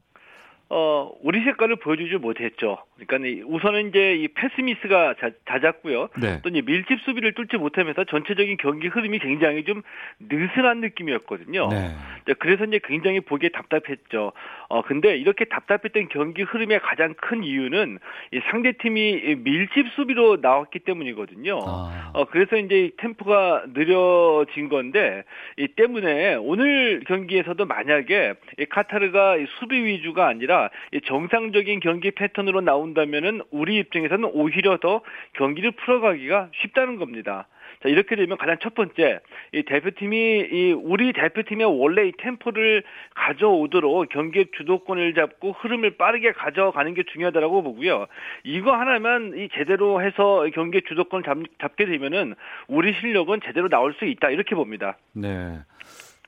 어, 우리 색깔을 보여주지 못했죠. 그러니까 우선은 이제 이 패스미스가 잦았고요. 네. 또 이제 밀집 수비를 뚫지 못하면서 전체적인 경기 흐름이 굉장히 좀 느슨한 느낌이었거든요. 네. 그래서 이제 굉장히 보기에 답답했죠. 어, 근데 이렇게 답답했던 경기 흐름의 가장 큰 이유는 이 상대팀이 밀집 수비로 나왔기 때문이거든요. 아. 어, 그래서 이제 템포가 느려진 건데 이 때문에 오늘 경기에서도 만약에 이 카타르가 수비 위주가 아니라 정상적인 경기 패턴으로 나온다면은 우리 입장에서는 오히려 더 경기를 풀어가기가 쉽다는 겁니다. 자, 이렇게 되면 가장 첫 번째, 이 대표팀이, 이, 우리 대표팀의 원래 이 템포를 가져오도록 경기의 주도권을 잡고 흐름을 빠르게 가져가는 게 중요하다고 보고요. 이거 하나만 이 제대로 해서 경기의 주도권을 잡, 잡게 되면은 우리 실력은 제대로 나올 수 있다. 이렇게 봅니다. 네.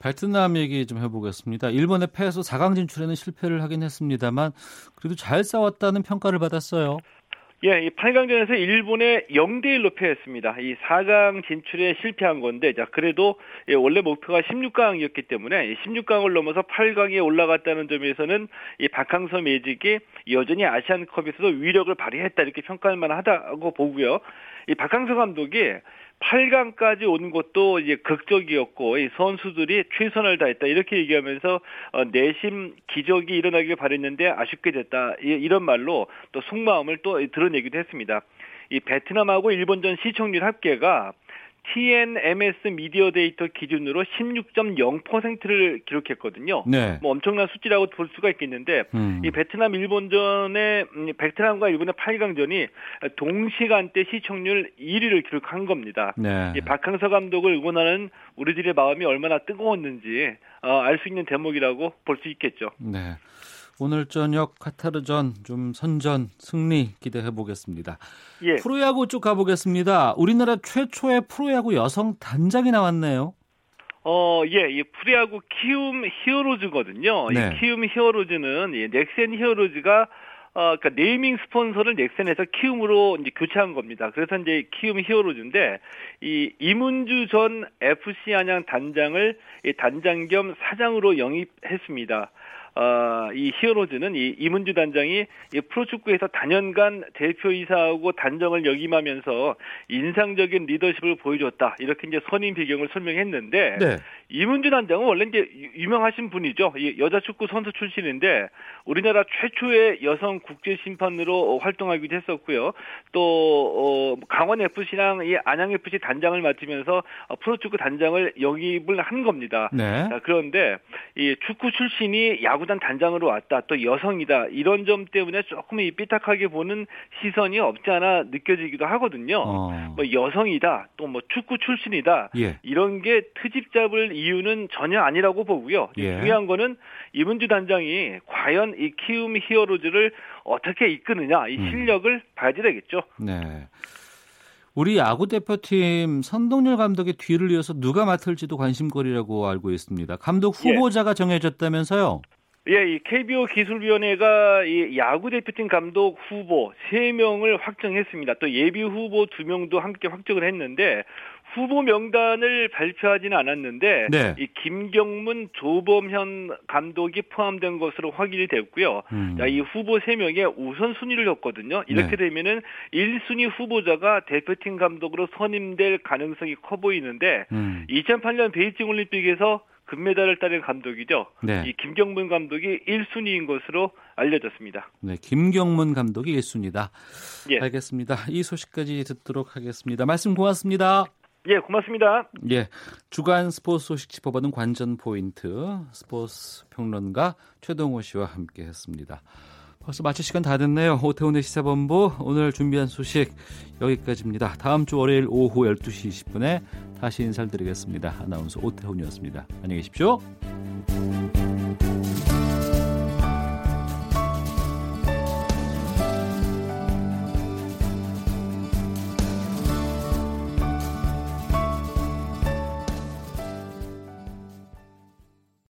베트남 얘기 좀 해보겠습니다. 일본의 패에서 4강 진출에는 실패를 하긴 했습니다만 그래도 잘 싸웠다는 평가를 받았어요. 예, 이 8강전에서 일본의 0대 1로 패했습니다. 이 4강 진출에 실패한 건데, 자, 그래도 예, 원래 목표가 16강이었기 때문에 16강을 넘어서 8강에 올라갔다는 점에서는 이 박항서 매직이 여전히 아시안컵에서도 위력을 발휘했다 이렇게 평가할 만하다고 보고요. 이 박항서 감독이 8강까지 온 것도 이제 극적이었고 이 선수들이 최선을 다했다 이렇게 얘기하면서 어, 내심 기적이 일어나길 바랬는데 아쉽게 됐다 이 런 말로 또 속마음을 또 드러내기도 했습니다. 이 베트남하고 일본전 시청률 합계가 TNMS 미디어 데이터 기준으로 16.0%를 기록했거든요. 네. 뭐 엄청난 수치라고 볼 수가 있겠는데 음. 이 베트남 일본전에 음, 베트남과 일본의 8강전이 동시간대 시청률 1위를 기록한 겁니다. 네. 이 박항서 감독을 응원하는 우리들의 마음이 얼마나 뜨거웠는지 어, 알수 있는 대목이라고 볼 수 있겠죠. 네. 오늘 저녁 카타르전 좀 선전 승리 기대해 보겠습니다. 예. 프로야구 쪽 가보겠습니다. 우리나라 최초의 프로야구 여성 단장이 나왔네요. 어, 예, 이 프로야구 키움 히어로즈거든요. 네. 이 키움 히어로즈는 이 넥센 히어로즈가 어, 그니까 네이밍 스폰서를 넥센에서 키움으로 이제 교체한 겁니다. 그래서 이제 키움 히어로즈인데 이 이문주 전 FC 안양 단장을 이 단장 겸 사장으로 영입했습니다. 어, 이 히어로즈는 이 이문주 단장이 이 프로축구에서 단연간 대표이사하고 단정을 역임하면서 인상적인 리더십을 보여줬다. 이렇게 이제 선임 배경을 설명했는데 네. 이문주 단장은 원래 이제 유명하신 분이죠. 여자 축구 선수 출신인데 우리나라 최초의 여성 국제 심판으로 활동하기도 했었고요. 또 어, 강원 FC랑 이 안양 FC 단장을 맡으면서 프로축구 단장을 영입을 한 겁니다. 네. 자, 그런데 이 축구 출신이 야구 단 단장으로 왔다. 또 여성이다. 이런 점 때문에 조금 이 삐딱하게 보는 시선이 없지 않아 느껴지기도 하거든요. 어. 뭐 여성이다. 또 뭐 축구 출신이다. 예. 이런 게 트집 잡을 이유는 전혀 아니라고 보고요. 예. 중요한 거는 이문주 단장이 과연 이 키움 히어로즈를 어떻게 이끄느냐 이 음. 실력을 음. 봐야 되겠죠. 네. 우리 야구 대표팀 선동열 감독의 뒤를 이어서 누가 맡을지도 관심거리라고 알고 있습니다. 감독 예. 후보자가 예. 정해졌다면서요? 예, 이 KBO 기술위원회가 이 야구 대표팀 감독 후보 3명을 확정했습니다. 또 예비 후보 2명도 함께 확정을 했는데 후보 명단을 발표하지는 않았는데 네. 이 김경문, 조범현 감독이 포함된 것으로 확인이 됐고요. 음. 자, 이 후보 3명의 우선 순위를 줬거든요. 이렇게 네. 되면은 1순위 후보자가 대표팀 감독으로 선임될 가능성이 커 보이는데 음. 2008년 베이징 올림픽에서 금메달을 따낸 감독이죠. 네. 이 김경문 감독이 1순위인 것으로 알려졌습니다. 네, 김경문 감독이 1순위다. 예. 알겠습니다. 이 소식까지 듣도록 하겠습니다. 말씀 고맙습니다. 예, 고맙습니다. 예, 주간 스포츠 소식 짚어보는 관전 포인트 스포츠 평론가 최동호 씨와 함께 했습니다. 벌써 마칠 시간 다 됐네요. 오태훈의 시사본부 오늘 준비한 소식 여기까지입니다. 다음 주 월요일 오후 12시 20분에 다시 인사드리겠습니다. 아나운서 오태훈이었습니다. 안녕히 계십시오.